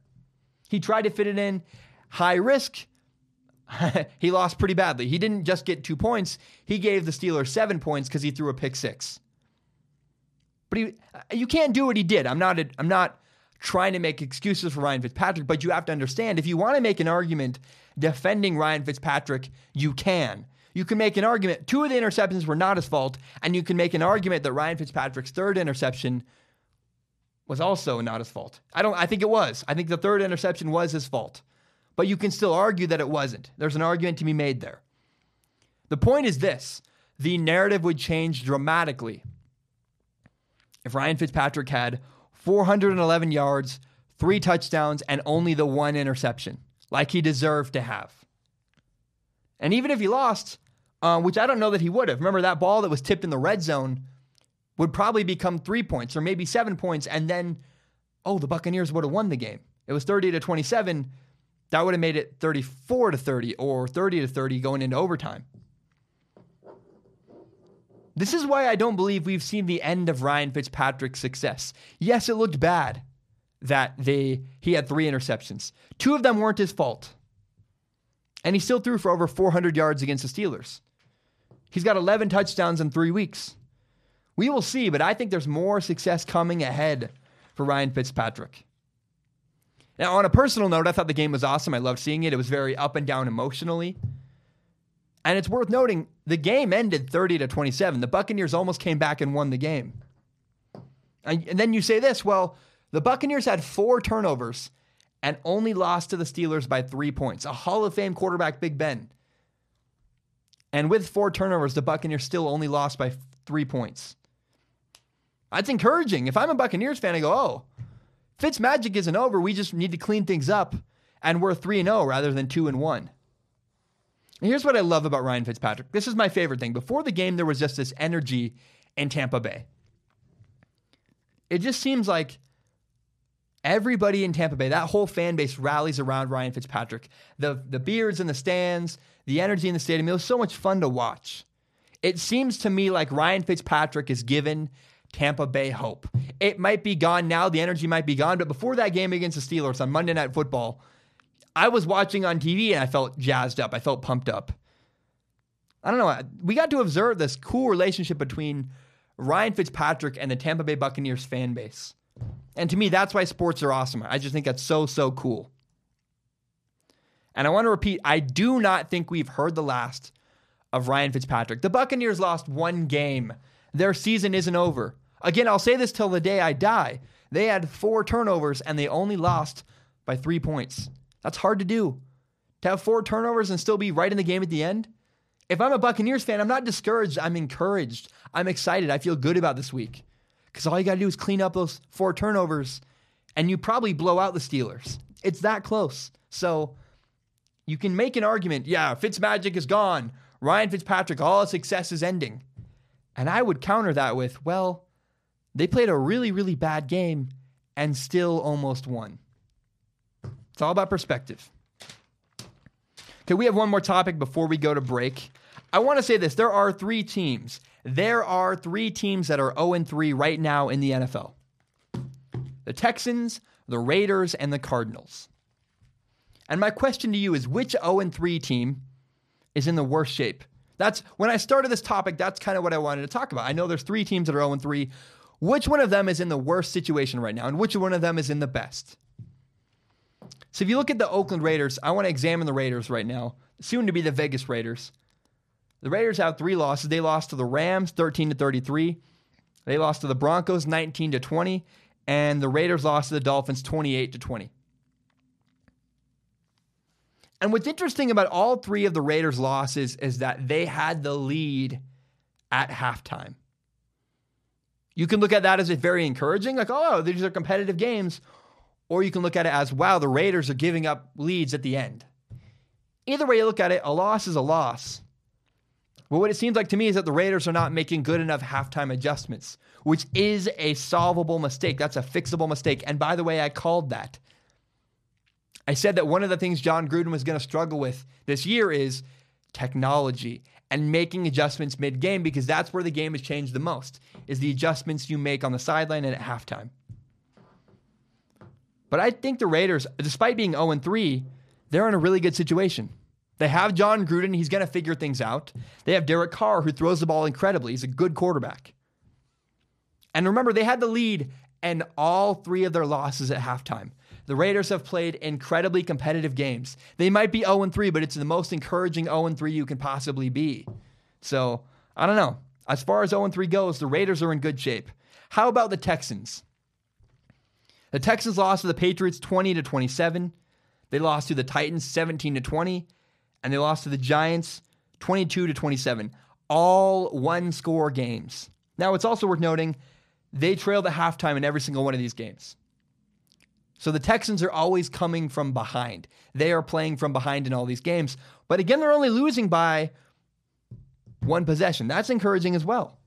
He tried to fit it in. High risk. he lost pretty badly. He didn't just get two points, he gave the Steelers seven points because he threw a pick six. But he, you can't do what he did. I'm not. A, I'm not trying to make excuses for Ryan Fitzpatrick, but you have to understand if you want to make an argument defending Ryan Fitzpatrick, you can. You can make an argument. Two of the interceptions were not his fault, and you can make an argument that Ryan Fitzpatrick's third interception was also not his fault. I don't. I think it was. I think the third interception was his fault, but you can still argue that it wasn't. There's an argument to be made there. The point is this: the narrative would change dramatically if Ryan Fitzpatrick had 411 yards, three touchdowns, and only the one interception, like he deserved to have. And even if he lost, uh, which I don't know that he would have. Remember that ball that was tipped in the red zone would probably become three points or maybe seven points, and then, oh, the Buccaneers would have won the game. It was 30 to 27. That would have made it 34 to 30 or 30 to 30 going into overtime. This is why I don't believe we've seen the end of Ryan Fitzpatrick's success. Yes, it looked bad that they he had three interceptions. Two of them weren't his fault. And he still threw for over 400 yards against the Steelers. He's got 11 touchdowns in 3 weeks. We will see, but I think there's more success coming ahead for Ryan Fitzpatrick. Now, on a personal note, I thought the game was awesome. I loved seeing it. It was very up and down emotionally. And it's worth noting the game ended 30 to 27. The Buccaneers almost came back and won the game. And, and then you say this well, the Buccaneers had four turnovers and only lost to the Steelers by three points. A Hall of Fame quarterback, Big Ben. And with four turnovers, the Buccaneers still only lost by three points. That's encouraging. If I'm a Buccaneers fan, I go, oh, Fitz magic isn't over. We just need to clean things up, and we're 3 and 0 rather than 2 and 1. Here's what I love about Ryan Fitzpatrick. This is my favorite thing. Before the game, there was just this energy in Tampa Bay. It just seems like everybody in Tampa Bay, that whole fan base rallies around Ryan Fitzpatrick. The the beards in the stands, the energy in the stadium. It was so much fun to watch. It seems to me like Ryan Fitzpatrick is given Tampa Bay hope. It might be gone now, the energy might be gone, but before that game against the Steelers on Monday Night Football, I was watching on TV and I felt jazzed up. I felt pumped up. I don't know. We got to observe this cool relationship between Ryan Fitzpatrick and the Tampa Bay Buccaneers fan base. And to me, that's why sports are awesome. I just think that's so, so cool. And I want to repeat I do not think we've heard the last of Ryan Fitzpatrick. The Buccaneers lost one game, their season isn't over. Again, I'll say this till the day I die. They had four turnovers and they only lost by three points. That's hard to do. To have four turnovers and still be right in the game at the end. If I'm a Buccaneers fan, I'm not discouraged. I'm encouraged. I'm excited. I feel good about this week. Because all you got to do is clean up those four turnovers and you probably blow out the Steelers. It's that close. So you can make an argument yeah, Fitzmagic is gone. Ryan Fitzpatrick, all his success is ending. And I would counter that with, well, they played a really, really bad game and still almost won. It's all about perspective. Okay, we have one more topic before we go to break. I want to say this there are three teams. There are three teams that are 0 3 right now in the NFL the Texans, the Raiders, and the Cardinals. And my question to you is which 0 3 team is in the worst shape? That's when I started this topic, that's kind of what I wanted to talk about. I know there's three teams that are 0 3. Which one of them is in the worst situation right now, and which one of them is in the best? So if you look at the Oakland Raiders, I want to examine the Raiders right now, soon to be the Vegas Raiders. The Raiders have three losses. They lost to the Rams 13 to 33. They lost to the Broncos 19 to 20 and the Raiders lost to the Dolphins 28 to 20. And what's interesting about all three of the Raiders' losses is that they had the lead at halftime. You can look at that as very encouraging, like, oh, these are competitive games. Or you can look at it as, wow, the Raiders are giving up leads at the end. Either way you look at it, a loss is a loss. But what it seems like to me is that the Raiders are not making good enough halftime adjustments, which is a solvable mistake. That's a fixable mistake. And by the way, I called that. I said that one of the things Jon Gruden was going to struggle with this year is technology and making adjustments mid game because that's where the game has changed the most is the adjustments you make on the sideline and at halftime. But I think the Raiders, despite being 0 3, they're in a really good situation. They have Jon Gruden. He's going to figure things out. They have Derek Carr, who throws the ball incredibly. He's a good quarterback. And remember, they had the lead and all three of their losses at halftime. The Raiders have played incredibly competitive games. They might be 0 3, but it's the most encouraging 0 3 you can possibly be. So, I don't know. As far as 0 3 goes, the Raiders are in good shape. How about the Texans? The Texans lost to the Patriots 20 to 27. They lost to the Titans 17 to 20 and they lost to the Giants 22 to 27, all one score games. Now, it's also worth noting they trailed at halftime in every single one of these games. So the Texans are always coming from behind. They are playing from behind in all these games. But again, they're only losing by one possession. That's encouraging as well.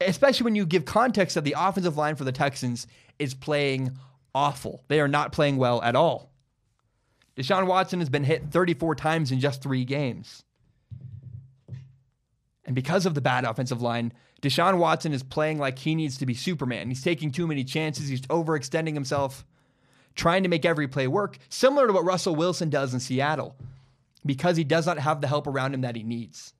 Especially when you give context that the offensive line for the Texans is playing awful. They are not playing well at all. Deshaun Watson has been hit 34 times in just three games. And because of the bad offensive line, Deshaun Watson is playing like he needs to be Superman. He's taking too many chances. He's overextending himself, trying to make every play work, similar to what Russell Wilson does in Seattle, because he does not have the help around him that he needs.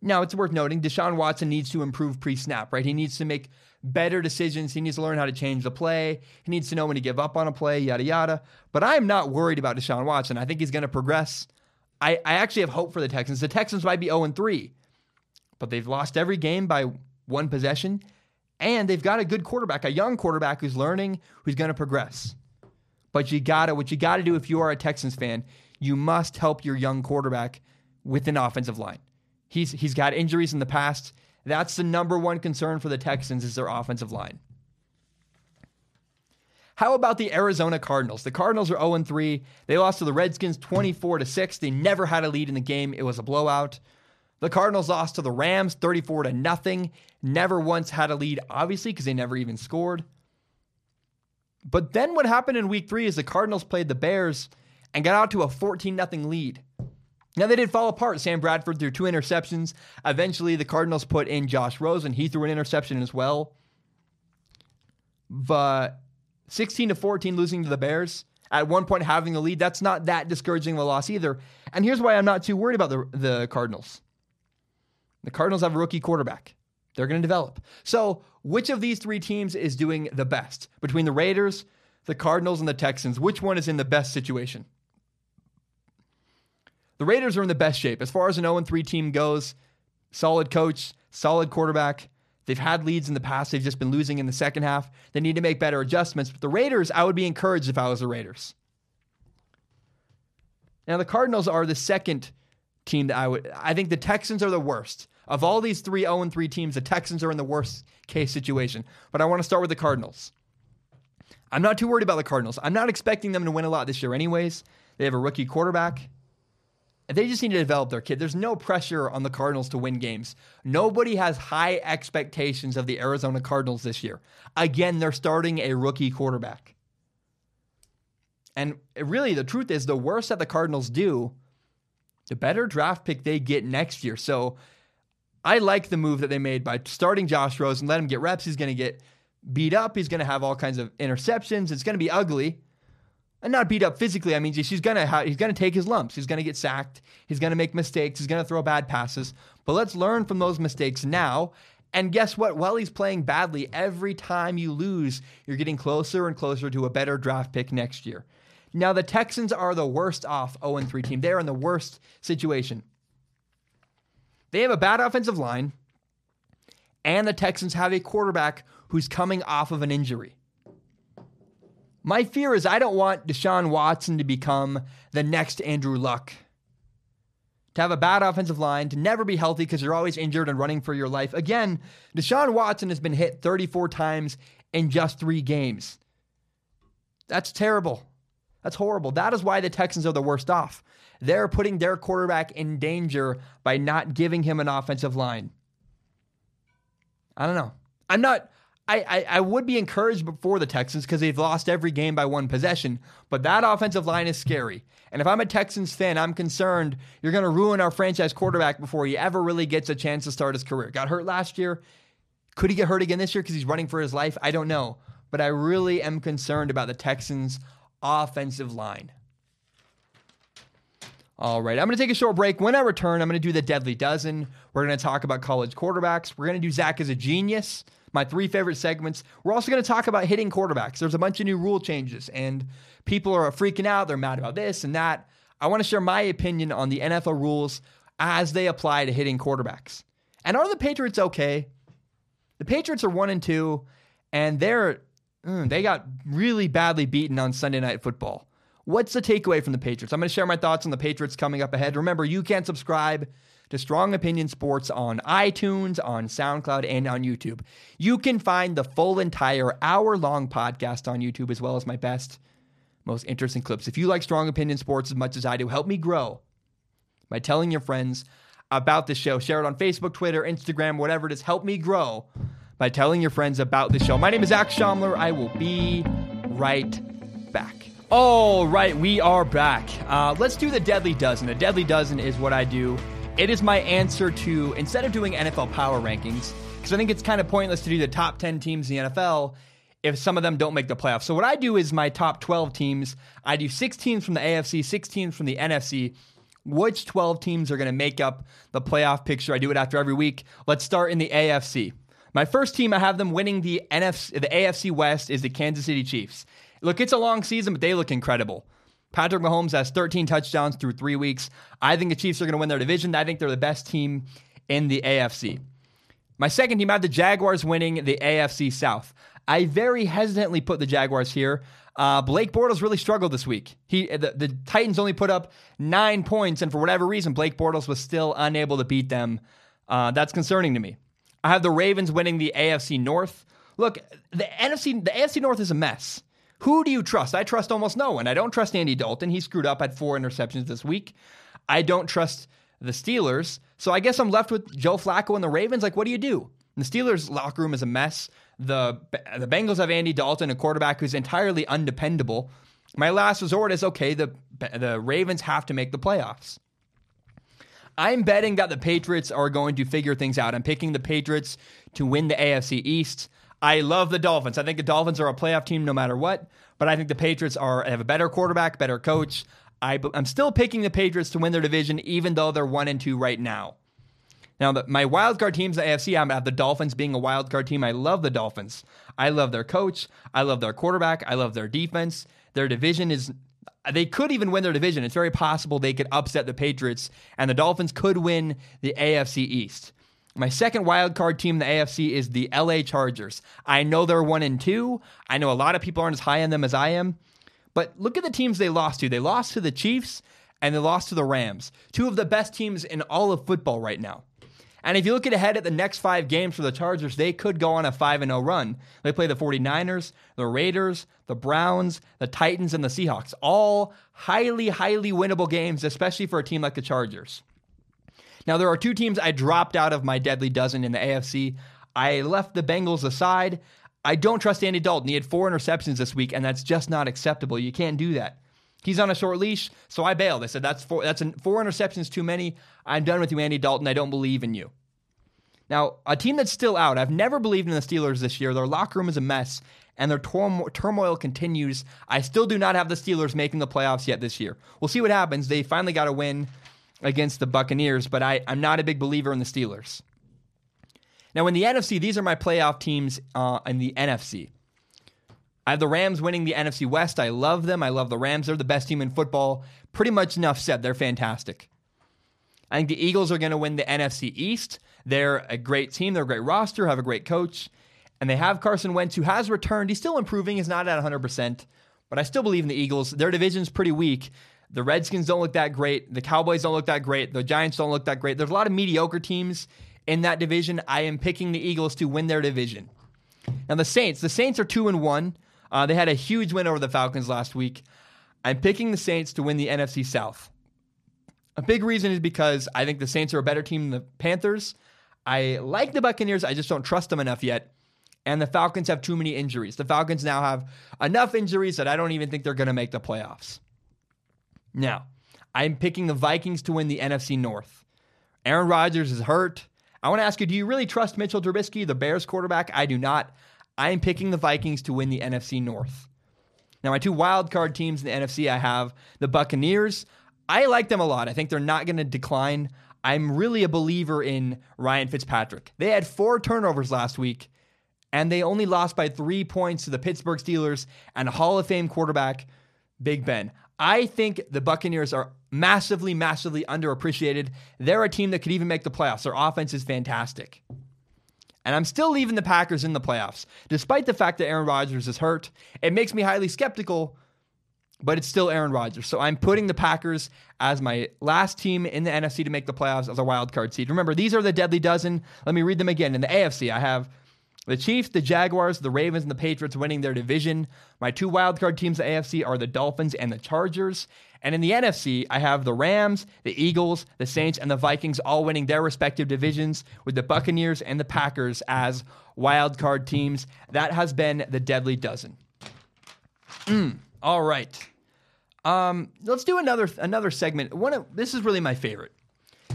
Now, it's worth noting Deshaun Watson needs to improve pre snap, right? He needs to make better decisions. He needs to learn how to change the play. He needs to know when to give up on a play, yada, yada. But I'm not worried about Deshaun Watson. I think he's going to progress. I, I actually have hope for the Texans. The Texans might be 0 3, but they've lost every game by one possession. And they've got a good quarterback, a young quarterback who's learning, who's going to progress. But you got to, what you got to do if you are a Texans fan, you must help your young quarterback with an offensive line. He's he's got injuries in the past. That's the number one concern for the Texans is their offensive line. How about the Arizona Cardinals? The Cardinals are 0 3. They lost to the Redskins 24 6. They never had a lead in the game. It was a blowout. The Cardinals lost to the Rams 34 to nothing. Never once had a lead, obviously, because they never even scored. But then what happened in week three is the Cardinals played the Bears and got out to a 14 0 lead. Now they did fall apart. Sam Bradford threw two interceptions. Eventually, the Cardinals put in Josh Rosen. He threw an interception as well. But 16 to 14 losing to the Bears, at one point having the lead, that's not that discouraging of a loss either. And here's why I'm not too worried about the, the Cardinals. The Cardinals have a rookie quarterback. They're going to develop. So, which of these three teams is doing the best? Between the Raiders, the Cardinals, and the Texans, which one is in the best situation? The Raiders are in the best shape. As far as an 0 3 team goes, solid coach, solid quarterback. They've had leads in the past. They've just been losing in the second half. They need to make better adjustments. But the Raiders, I would be encouraged if I was the Raiders. Now, the Cardinals are the second team that I would. I think the Texans are the worst. Of all these three 0 3 teams, the Texans are in the worst case situation. But I want to start with the Cardinals. I'm not too worried about the Cardinals. I'm not expecting them to win a lot this year, anyways. They have a rookie quarterback. They just need to develop their kid. There's no pressure on the Cardinals to win games. Nobody has high expectations of the Arizona Cardinals this year. Again, they're starting a rookie quarterback. And really, the truth is, the worse that the Cardinals do, the better draft pick they get next year. So I like the move that they made by starting Josh Rosen, let him get reps. He's going to get beat up. He's going to have all kinds of interceptions. It's going to be ugly and not beat up physically. I mean, he's gonna ha- he's gonna take his lumps. He's gonna get sacked. He's gonna make mistakes. He's gonna throw bad passes. But let's learn from those mistakes now. And guess what? While he's playing badly, every time you lose, you're getting closer and closer to a better draft pick next year. Now the Texans are the worst off 0 3 team. They're in the worst situation. They have a bad offensive line, and the Texans have a quarterback who's coming off of an injury. My fear is I don't want Deshaun Watson to become the next Andrew Luck. To have a bad offensive line, to never be healthy because you're always injured and running for your life. Again, Deshaun Watson has been hit 34 times in just three games. That's terrible. That's horrible. That is why the Texans are the worst off. They're putting their quarterback in danger by not giving him an offensive line. I don't know. I'm not. I, I, I would be encouraged before the Texans because they've lost every game by one possession, but that offensive line is scary. And if I'm a Texans fan, I'm concerned you're going to ruin our franchise quarterback before he ever really gets a chance to start his career. Got hurt last year. Could he get hurt again this year because he's running for his life? I don't know. But I really am concerned about the Texans' offensive line. All right, I'm going to take a short break. When I return, I'm going to do the Deadly Dozen. We're going to talk about college quarterbacks. We're going to do Zac as a genius, my three favorite segments. We're also going to talk about hitting quarterbacks. There's a bunch of new rule changes, and people are freaking out. They're mad about this and that. I want to share my opinion on the NFL rules as they apply to hitting quarterbacks. And are the Patriots okay? The Patriots are one and two, and they're mm, they got really badly beaten on Sunday Night Football. What's the takeaway from the Patriots? I'm going to share my thoughts on the Patriots coming up ahead. Remember, you can subscribe to Strong Opinion Sports on iTunes, on SoundCloud, and on YouTube. You can find the full entire hour long podcast on YouTube, as well as my best, most interesting clips. If you like Strong Opinion Sports as much as I do, help me grow by telling your friends about the show. Share it on Facebook, Twitter, Instagram, whatever it is. Help me grow by telling your friends about the show. My name is Zac Shomler. I will be right. All right, we are back. Uh, let's do the Deadly Dozen. The Deadly Dozen is what I do. It is my answer to, instead of doing NFL power rankings, because I think it's kind of pointless to do the top 10 teams in the NFL if some of them don't make the playoffs. So, what I do is my top 12 teams, I do six teams from the AFC, six teams from the NFC. Which 12 teams are going to make up the playoff picture? I do it after every week. Let's start in the AFC. My first team, I have them winning the NFC, the AFC West, is the Kansas City Chiefs. Look, it's a long season, but they look incredible. Patrick Mahomes has 13 touchdowns through three weeks. I think the Chiefs are going to win their division. I think they're the best team in the AFC. My second team, I have the Jaguars winning the AFC South. I very hesitantly put the Jaguars here. Uh, Blake Bortles really struggled this week. He the, the, Titans only put up nine points, and for whatever reason, Blake Bortles was still unable to beat them. Uh, that's concerning to me. I have the Ravens winning the AFC North. Look, the NFC, the AFC North is a mess. Who do you trust? I trust almost no one. I don't trust Andy Dalton. He screwed up, at four interceptions this week. I don't trust the Steelers. So I guess I'm left with Joe Flacco and the Ravens. Like, what do you do? The Steelers' locker room is a mess. The the Bengals have Andy Dalton, a quarterback who's entirely undependable. My last resort is okay. The the Ravens have to make the playoffs. I'm betting that the Patriots are going to figure things out. I'm picking the Patriots to win the AFC East. I love the Dolphins. I think the Dolphins are a playoff team no matter what, but I think the Patriots are have a better quarterback, better coach. I, am still picking the Patriots to win their division, even though they're one and two right now. Now, the, my wild card teams, the AFC, I'm at the Dolphins being a wild card team. I love the Dolphins. I love their coach. I love their quarterback. I love their defense. Their division is. They could even win their division. It's very possible they could upset the Patriots, and the Dolphins could win the AFC East. My second wild card team in the AFC is the LA Chargers. I know they're one and two. I know a lot of people aren't as high on them as I am. But look at the teams they lost to. They lost to the Chiefs and they lost to the Rams, two of the best teams in all of football right now. And if you look ahead at the next five games for the Chargers, they could go on a 5 0 run. They play the 49ers, the Raiders, the Browns, the Titans, and the Seahawks. All highly, highly winnable games, especially for a team like the Chargers. Now, there are two teams I dropped out of my deadly dozen in the AFC. I left the Bengals aside. I don't trust Andy Dalton. He had four interceptions this week, and that's just not acceptable. You can't do that. He's on a short leash, so I bailed. I said, "That's four. That's an, four interceptions too many. I'm done with you, Andy Dalton. I don't believe in you." Now, a team that's still out. I've never believed in the Steelers this year. Their locker room is a mess, and their turmoil continues. I still do not have the Steelers making the playoffs yet this year. We'll see what happens. They finally got a win against the Buccaneers, but I, I'm not a big believer in the Steelers. Now, in the NFC, these are my playoff teams uh, in the NFC. I have the Rams winning the NFC West. I love them. I love the Rams. They're the best team in football. Pretty much enough said. They're fantastic. I think the Eagles are going to win the NFC East. They're a great team. They're a great roster, have a great coach. And they have Carson Wentz, who has returned. He's still improving. He's not at 100%. But I still believe in the Eagles. Their division's pretty weak. The Redskins don't look that great. The Cowboys don't look that great. The Giants don't look that great. There's a lot of mediocre teams in that division. I am picking the Eagles to win their division. Now the Saints, the Saints are two and one. Uh, they had a huge win over the Falcons last week. I'm picking the Saints to win the NFC South. A big reason is because I think the Saints are a better team than the Panthers. I like the Buccaneers. I just don't trust them enough yet. And the Falcons have too many injuries. The Falcons now have enough injuries that I don't even think they're going to make the playoffs. Now, I'm picking the Vikings to win the NFC North. Aaron Rodgers is hurt. I want to ask you, do you really trust Mitchell Trubisky, the Bears quarterback? I do not. I am picking the Vikings to win the NFC North. Now, my two wild card teams in the NFC, I have the Buccaneers. I like them a lot. I think they're not going to decline. I'm really a believer in Ryan Fitzpatrick. They had four turnovers last week, and they only lost by three points to the Pittsburgh Steelers and Hall of Fame quarterback Big Ben. I think the Buccaneers are massively, massively underappreciated. They're a team that could even make the playoffs. Their offense is fantastic. And I'm still leaving the Packers in the playoffs, despite the fact that Aaron Rodgers is hurt. It makes me highly skeptical, but it's still Aaron Rodgers. So I'm putting the Packers as my last team in the NFC to make the playoffs as a wild card seed. Remember, these are the deadly dozen. Let me read them again. In the AFC, I have the Chiefs, the Jaguars, the Ravens, and the Patriots winning their division. My two wildcard teams in the AFC are the Dolphins and the Chargers. And in the NFC, I have the Rams, the Eagles, the Saints, and the Vikings all winning their respective divisions, with the Buccaneers and the Packers as wildcard teams. That has been the Deadly Dozen. Mm, all right. Um, let's do another another segment. One of, this is really my favorite.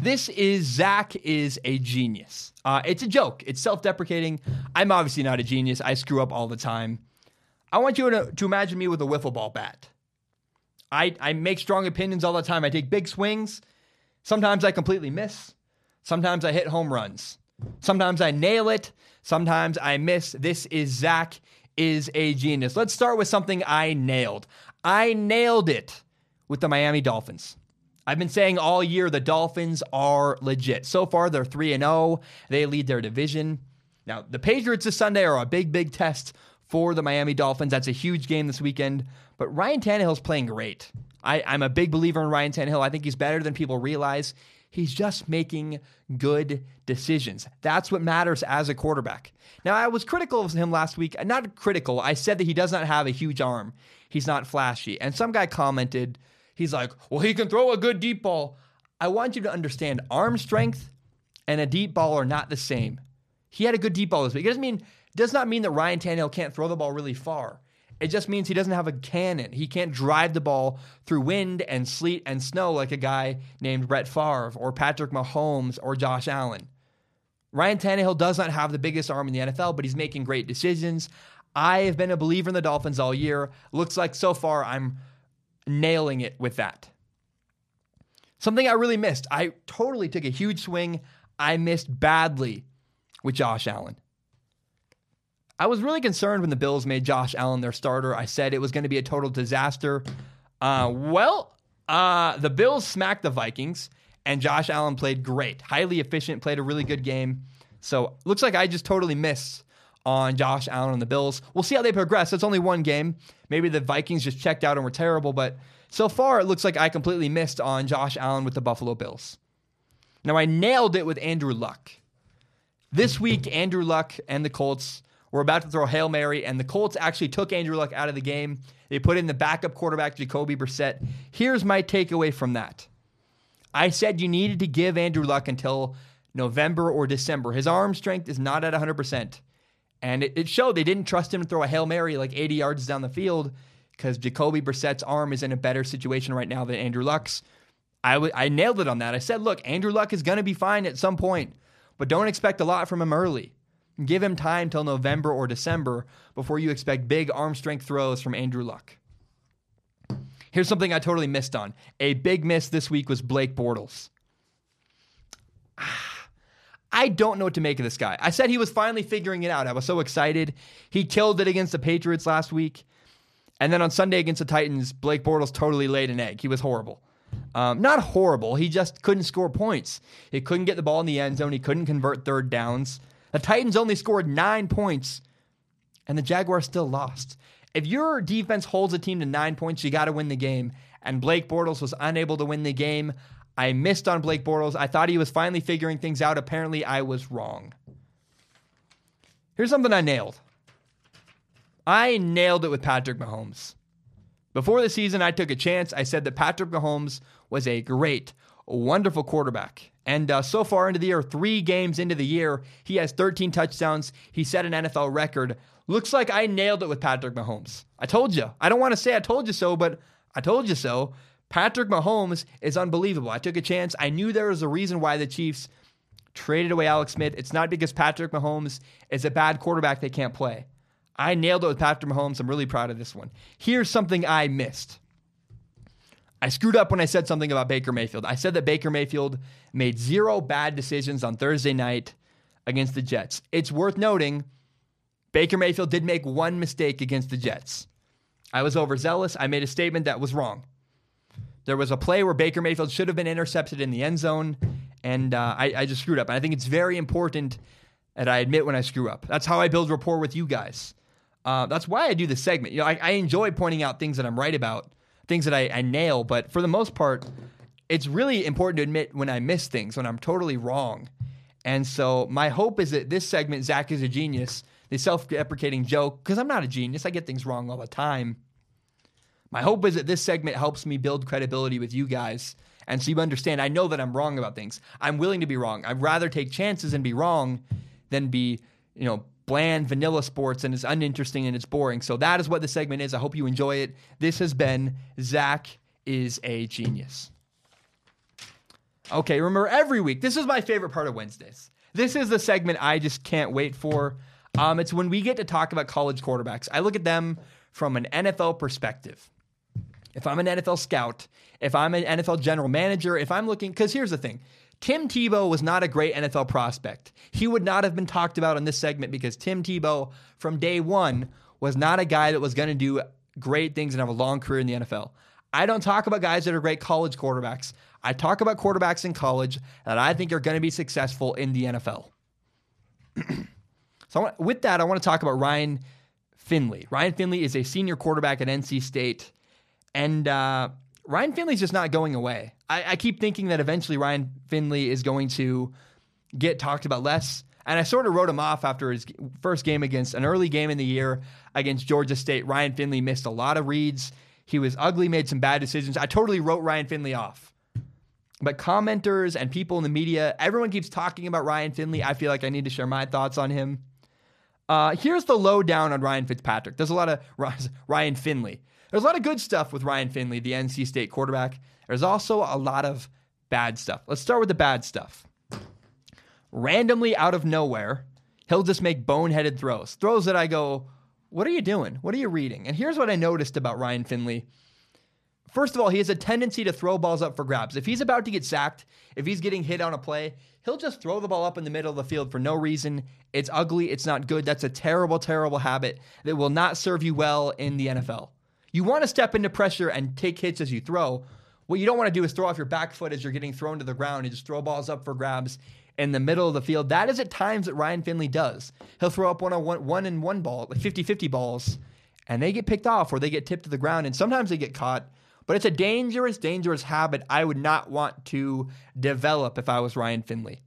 This is Zac is a genius. Uh, it's a joke. It's self-deprecating. I'm obviously not a genius. I screw up all the time. I want you to, to imagine me with a wiffle ball bat. I, I make strong opinions all the time. I take big swings. Sometimes I completely miss. Sometimes I hit home runs. Sometimes I nail it. Sometimes I miss. This is Zac is a genius. Let's start with something I nailed. I nailed it with the Miami Dolphins. I've been saying all year the Dolphins are legit. So far, they're 3 0. They lead their division. Now, the Patriots this Sunday are a big, big test for the Miami Dolphins. That's a huge game this weekend. But Ryan Tannehill's playing great. I, I'm a big believer in Ryan Tannehill. I think he's better than people realize. He's just making good decisions. That's what matters as a quarterback. Now, I was critical of him last week. Not critical. I said that he does not have a huge arm. He's not flashy. And some guy commented, He's like, well, he can throw a good deep ball. I want you to understand arm strength and a deep ball are not the same. He had a good deep ball this week. It doesn't mean does not mean that Ryan Tannehill can't throw the ball really far. It just means he doesn't have a cannon. He can't drive the ball through wind and sleet and snow like a guy named Brett Favre or Patrick Mahomes or Josh Allen. Ryan Tannehill does not have the biggest arm in the NFL, but he's making great decisions. I have been a believer in the Dolphins all year. Looks like so far I'm nailing it with that. Something I really missed. I totally took a huge swing. I missed badly with Josh Allen. I was really concerned when the Bills made Josh Allen their starter. I said it was going to be a total disaster. Uh, well, uh, the Bills smacked the Vikings, and Josh Allen played great, highly efficient, played a really good game. So looks like I just totally missed on Josh Allen and the Bills. We'll see how they progress. It's only one game. Maybe the Vikings just checked out and were terrible, but so far it looks like I completely missed on Josh Allen with the Buffalo Bills. Now I nailed it with Andrew Luck. This week, Andrew Luck and the Colts were about to throw Hail Mary, and the Colts actually took Andrew Luck out of the game. They put in the backup quarterback, Jacoby Brissett. Here's my takeaway from that. I said you needed to give Andrew Luck until November or December. His arm strength is not at 100%. And it, it showed they didn't trust him to throw a Hail Mary like 80 yards down the field because Jacoby Brissett's arm is in a better situation right now than Andrew Luck's. I, w- I nailed it on that. I said, look, Andrew Luck is going to be fine at some point, but don't expect a lot from him early. Give him time till November or December before you expect big arm strength throws from Andrew Luck. Here's something I totally missed on. A big miss this week was Blake Bortles. Ah, I don't know what to make of this guy. I said he was finally figuring it out. I was so excited. He killed it against the Patriots last week. And then on Sunday against the Titans, Blake Bortles totally laid an egg. He was horrible. Um, not horrible. He just couldn't score points. He couldn't get the ball in the end zone. He couldn't convert third downs. The Titans only scored nine points, and the Jaguars still lost. If your defense holds a team to nine points, you got to win the game. And Blake Bortles was unable to win the game. I missed on Blake Bortles. I thought he was finally figuring things out. Apparently, I was wrong. Here's something I nailed. I nailed it with Patrick Mahomes. Before the season, I took a chance. I said that Patrick Mahomes was a great, wonderful quarterback. And uh, so far into the year, three games into the year, he has 13 touchdowns. He set an NFL record. Looks like I nailed it with Patrick Mahomes. I told you. I don't want to say I told you so, but I told you so. Patrick Mahomes is unbelievable. I took a chance. I knew there was a reason why the Chiefs traded away Alex Smith. It's not because Patrick Mahomes is a bad quarterback they can't play. I nailed it with Patrick Mahomes. I'm really proud of this one. Here's something I missed. I screwed up when I said something about Baker Mayfield. I said that Baker Mayfield made zero bad decisions on Thursday night against the Jets. It's worth noting Baker Mayfield did make one mistake against the Jets. I was overzealous. I made a statement that was wrong. There was a play where Baker Mayfield should have been intercepted in the end zone, and uh, I, I just screwed up. And I think it's very important that I admit when I screw up. That's how I build rapport with you guys. Uh, that's why I do this segment. You know, I, I, enjoy pointing out things that I'm right about, things that I, I, nail, but for the most part, it's really important to admit when I miss things, when I'm totally wrong. And so my hope is that this segment, Zac is a genius, the self-deprecating joke, because I'm not a genius, I get things wrong all the time. My hope is that this segment helps me build credibility with you guys. And so you understand, I know that I'm wrong about things. I'm willing to be wrong. I'd rather take chances and be wrong than be, you know, bland vanilla sports and it's uninteresting and it's boring. So that is what the segment is. I hope you enjoy it. This has been Zac is a genius. Okay, remember every week, this is my favorite part of Wednesdays. This is the segment I just can't wait for. Um, it's when we get to talk about college quarterbacks. I look at them from an NFL perspective. If I'm an NFL scout, if I'm an NFL general manager, if I'm looking, because here's the thing Tim Tebow was not a great NFL prospect. He would not have been talked about in this segment because Tim Tebow, from day one, was not a guy that was going to do great things and have a long career in the NFL. I don't talk about guys that are great college quarterbacks. I talk about quarterbacks in college that I think are going to be successful in the NFL. so, want, with that, I want to talk about Ryan Finley. Ryan Finley is a senior quarterback at NC State, and uh, Ryan Finley's just not going away. I, I keep thinking that eventually Ryan Finley is going to get talked about less. And I sort of wrote him off after his first game against an early game in the year against Georgia State. Ryan Finley missed a lot of reads. He was ugly, made some bad decisions. I totally wrote Ryan Finley off. But commenters and people in the media, everyone keeps talking about Ryan Finley. I feel like I need to share my thoughts on him. Uh, here's the lowdown on Ryan Fitzpatrick. There's a lot of Ryan Finley. There's a lot of good stuff with Ryan Finley, the NC State quarterback. There's also a lot of bad stuff. Let's start with the bad stuff. Randomly out of nowhere, he'll just make boneheaded throws. Throws that I go, What are you doing? What are you reading? And here's what I noticed about Ryan Finley. First of all, he has a tendency to throw balls up for grabs. If he's about to get sacked, if he's getting hit on a play, he'll just throw the ball up in the middle of the field for no reason. It's ugly. It's not good. That's a terrible, terrible habit that will not serve you well in the NFL. You want to step into pressure and take hits as you throw. What you don't want to do is throw off your back foot as you're getting thrown to the ground and just throw balls up for grabs in the middle of the field. That is at times that Ryan Finley does. He'll throw up one on one, one and one ball, like 50 50 balls, and they get picked off or they get tipped to the ground, and sometimes they get caught. But it's a dangerous, dangerous habit I would not want to develop if I was Ryan Finley.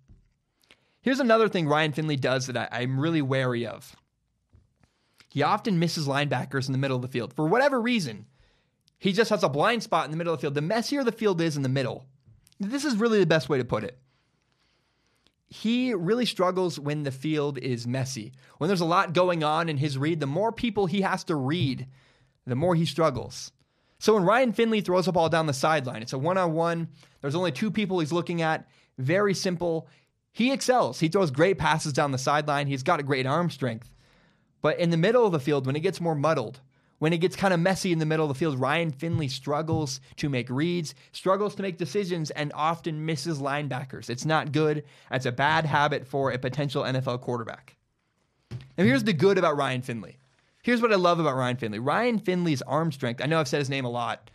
Here's another thing Ryan Finley does that I, I'm really wary of. He often misses linebackers in the middle of the field for whatever reason. He just has a blind spot in the middle of the field. The messier the field is in the middle, this is really the best way to put it. He really struggles when the field is messy. When there's a lot going on in his read, the more people he has to read, the more he struggles. So when Ryan Finley throws a ball down the sideline, it's a one on one. There's only two people he's looking at. Very simple. He excels. He throws great passes down the sideline. He's got a great arm strength. But in the middle of the field, when it gets more muddled, when it gets kind of messy in the middle of the field, Ryan Finley struggles to make reads, struggles to make decisions, and often misses linebackers. It's not good. That's a bad habit for a potential NFL quarterback. Now, here's the good about Ryan Finley. Here's what I love about Ryan Finley. Ryan Finley's arm strength, I know I've said his name a lot,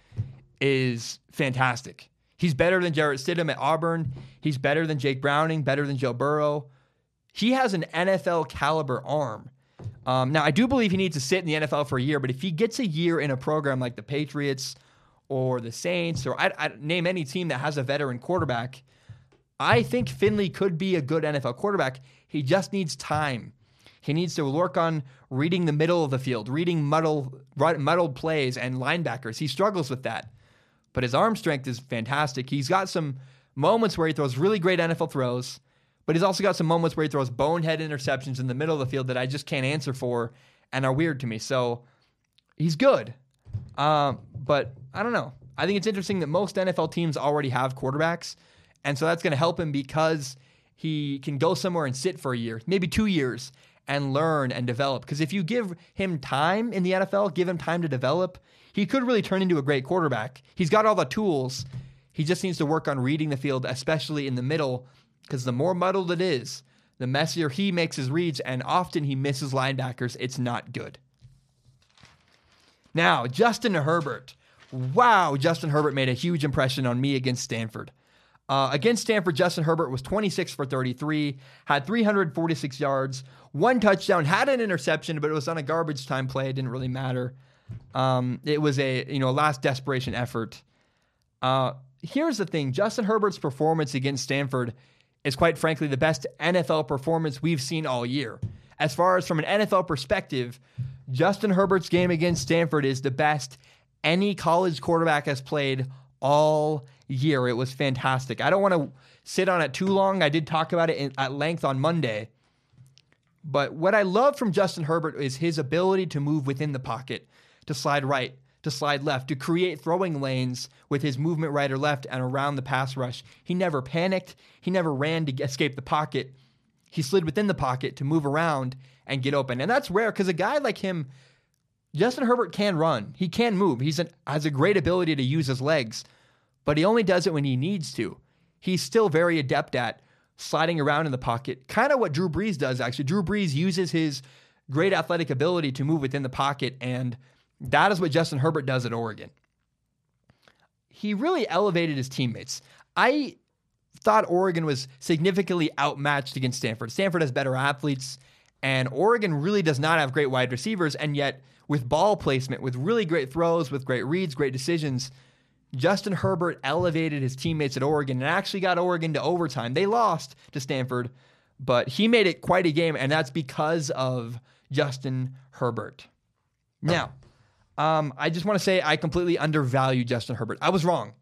is fantastic. He's better than Jarrett Stidham at Auburn. He's better than Jake Browning, better than Joe Burrow. He has an NFL caliber arm. Um, now, I do believe he needs to sit in the NFL for a year, but if he gets a year in a program like the Patriots or the Saints, or I, I name any team that has a veteran quarterback, I think Finley could be a good NFL quarterback. He just needs time. He needs to work on reading the middle of the field, reading muddled, muddled plays and linebackers. He struggles with that but his arm strength is fantastic. He's got some moments where he throws really great NFL throws, but he's also got some moments where he throws bonehead interceptions in the middle of the field that I just can't answer for and are weird to me. So he's good. Um, but I don't know. I think it's interesting that most NFL teams already have quarterbacks. And so that's going to help him because he can go somewhere and sit for a year, maybe two years, and learn and develop. Because if you give him time in the NFL, give him time to develop, he could really turn into a great quarterback. He's got all the tools. He just needs to work on reading the field, especially in the middle, because the more muddled it is, the messier he makes his reads, and often he misses linebackers. It's not good. Now, Justin Herbert. Wow, Justin Herbert made a huge impression on me against Stanford. Uh, against Stanford, Justin Herbert was 26 for 33, had 346 yards, one touchdown, had an interception, but it was on a garbage time play. It didn't really matter. Um, it was a you know last desperation effort. Uh, here's the thing: Justin Herbert's performance against Stanford is quite frankly the best NFL performance we've seen all year. As far as from an NFL perspective, Justin Herbert's game against Stanford is the best any college quarterback has played all year. It was fantastic. I don't want to sit on it too long. I did talk about it in, at length on Monday. But what I love from Justin Herbert is his ability to move within the pocket to slide right, to slide left, to create throwing lanes with his movement right or left and around the pass rush. He never panicked. He never ran to escape the pocket. He slid within the pocket to move around and get open. And that's rare because a guy like him, Justin Herbert can run. He can move. He has a great ability to use his legs, but he only does it when he needs to. He's still very adept at sliding around in the pocket, kind of what Drew Brees does, actually. Drew Brees uses his great athletic ability to move within the pocket and that is what Justin Herbert does at Oregon. He really elevated his teammates. I thought Oregon was significantly outmatched against Stanford. Stanford has better athletes, and Oregon really does not have great wide receivers. And yet, with ball placement, with really great throws, with great reads, great decisions, Justin Herbert elevated his teammates at Oregon and actually got Oregon to overtime. They lost to Stanford, but he made it quite a game, and that's because of Justin Herbert. Now, um, I just want to say I completely undervalue Justin Herbert. I was wrong.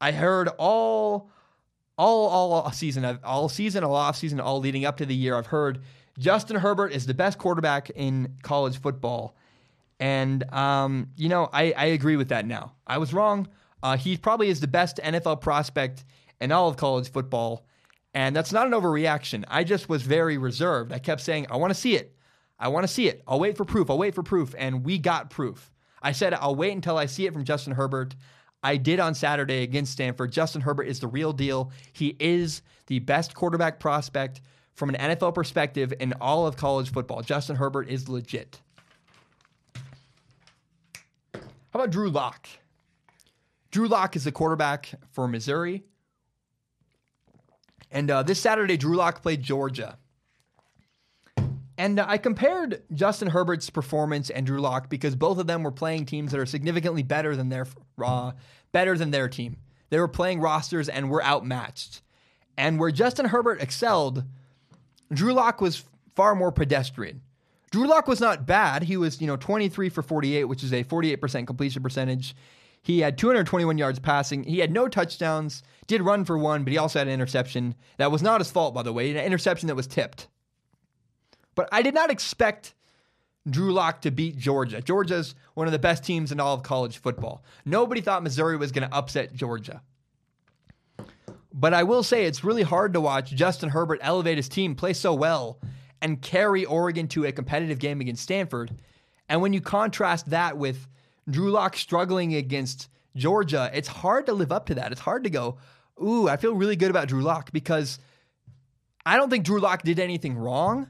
I heard all, all, all season, all season, all off season, all leading up to the year. I've heard Justin Herbert is the best quarterback in college football, and um, you know I, I agree with that now. I was wrong. Uh, he probably is the best NFL prospect in all of college football, and that's not an overreaction. I just was very reserved. I kept saying I want to see it. I want to see it. I'll wait for proof. I'll wait for proof, and we got proof. I said I'll wait until I see it from Justin Herbert. I did on Saturday against Stanford. Justin Herbert is the real deal. He is the best quarterback prospect from an NFL perspective in all of college football. Justin Herbert is legit. How about Drew Lock? Drew Lock is the quarterback for Missouri. And uh, this Saturday, Drew Lock played Georgia. And I compared Justin Herbert's performance and Drew Lock because both of them were playing teams that are significantly better than their uh, better than their team. They were playing rosters and were outmatched. And where Justin Herbert excelled, Drew Lock was far more pedestrian. Drew Lock was not bad. He was, you know, 23 for 48, which is a 48% completion percentage. He had 221 yards passing. He had no touchdowns, did run for one, but he also had an interception. That was not his fault, by the way, an interception that was tipped. But I did not expect Drew Lock to beat Georgia. Georgia's one of the best teams in all of college football. Nobody thought Missouri was going to upset Georgia. But I will say it's really hard to watch Justin Herbert elevate his team, play so well, and carry Oregon to a competitive game against Stanford. And when you contrast that with Drew Lock struggling against Georgia, it's hard to live up to that. It's hard to go, ooh, I feel really good about Drew Lock because I don't think Drew Lock did anything wrong.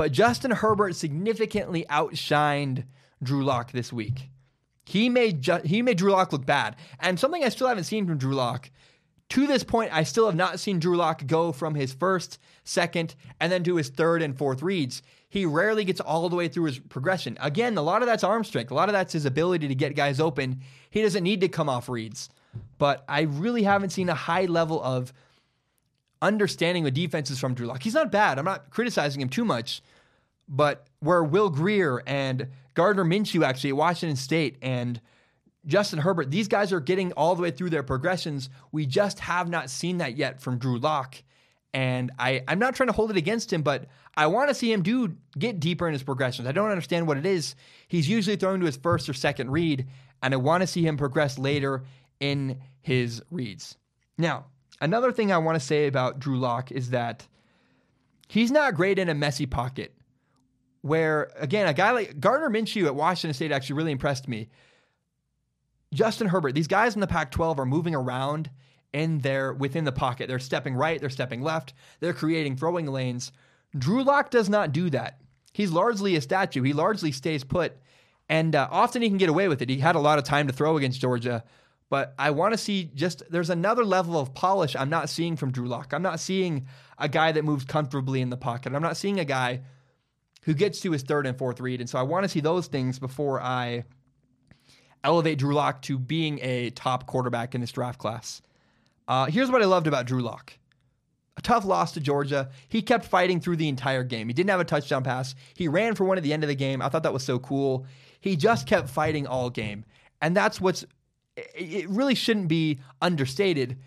But Justin Herbert significantly outshined Drew Lock this week. He made ju- he made Drew Lock look bad. And something I still haven't seen from Drew Lock, to this point, I still have not seen Drew Lock go from his first, second, and then to his third and fourth reads. He rarely gets all the way through his progression. Again, a lot of that's arm strength. A lot of that's his ability to get guys open. He doesn't need to come off reads. But I really haven't seen a high level of understanding the defenses from Drew Lock. He's not bad. I'm not criticizing him too much. But where Will Grier and Gardner Minshew actually at Washington State and Justin Herbert, these guys are getting all the way through their progressions. We just have not seen that yet from Drew Lock. And I, I'm not trying to hold it against him, but I want to see him do get deeper in his progressions. I don't understand what it is. He's usually throwing to his first or second read, and I want to see him progress later in his reads. Now, another thing I want to say about Drew Lock is that he's not great in a messy pocket. Where again, a guy like Gardner Minshew at Washington State actually really impressed me Justin Herbert, these guys in the Pac 12 are moving around in their within the pocket. They're stepping right, they're stepping left, they're creating throwing lanes. Drew Lock does not do that. He's largely a statue. He largely stays put, and uh, often he can get away with it. He had a lot of time to throw against Georgia, but I want to see just there's another level of polish I'm not seeing from Drew Lock. I'm not seeing a guy that moves comfortably in the pocket. I'm not seeing a guy who gets to his third and fourth read, and so I want to see those things before I elevate Drew Lock to being a top quarterback in this draft class. Uh, here's what I loved about Drew Lock. A tough loss to Georgia. He kept fighting through the entire game. He didn't have a touchdown pass. He ran for one at the end of the game. I thought that was so cool. He just kept fighting all game. And that's what's, it really shouldn't be understated.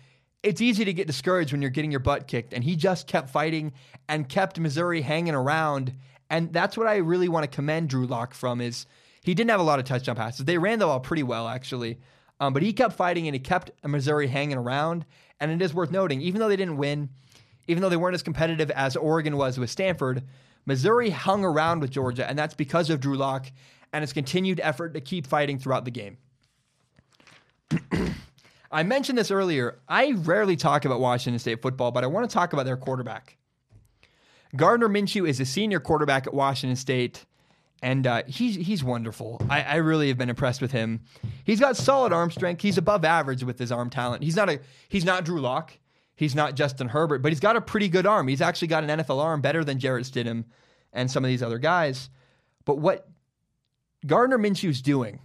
It's easy to get discouraged when you're getting your butt kicked. And he just kept fighting and kept Missouri hanging around. And that's what I really want to commend Drew Lock from is he didn't have a lot of touchdown passes. They ran the ball pretty well, actually. Um, but he kept fighting and he kept Missouri hanging around. And it is worth noting, even though they didn't win, even though they weren't as competitive as Oregon was with Stanford, Missouri hung around with Georgia, and that's because of Drew Lock and his continued effort to keep fighting throughout the game. I mentioned this earlier. I rarely talk about Washington State football, but I want to talk about their quarterback. Gardner Minshew is a senior quarterback at Washington State and uh, he's he's wonderful. I, I, really have been impressed with him. He's got solid arm strength. He's above average with his arm talent. He's not a he's not Drew Lock. He's not Justin Herbert, but he's got a pretty good arm. He's actually got an NFL arm better than Jarrett Stidham and some of these other guys. But what Gardner Minshew's doing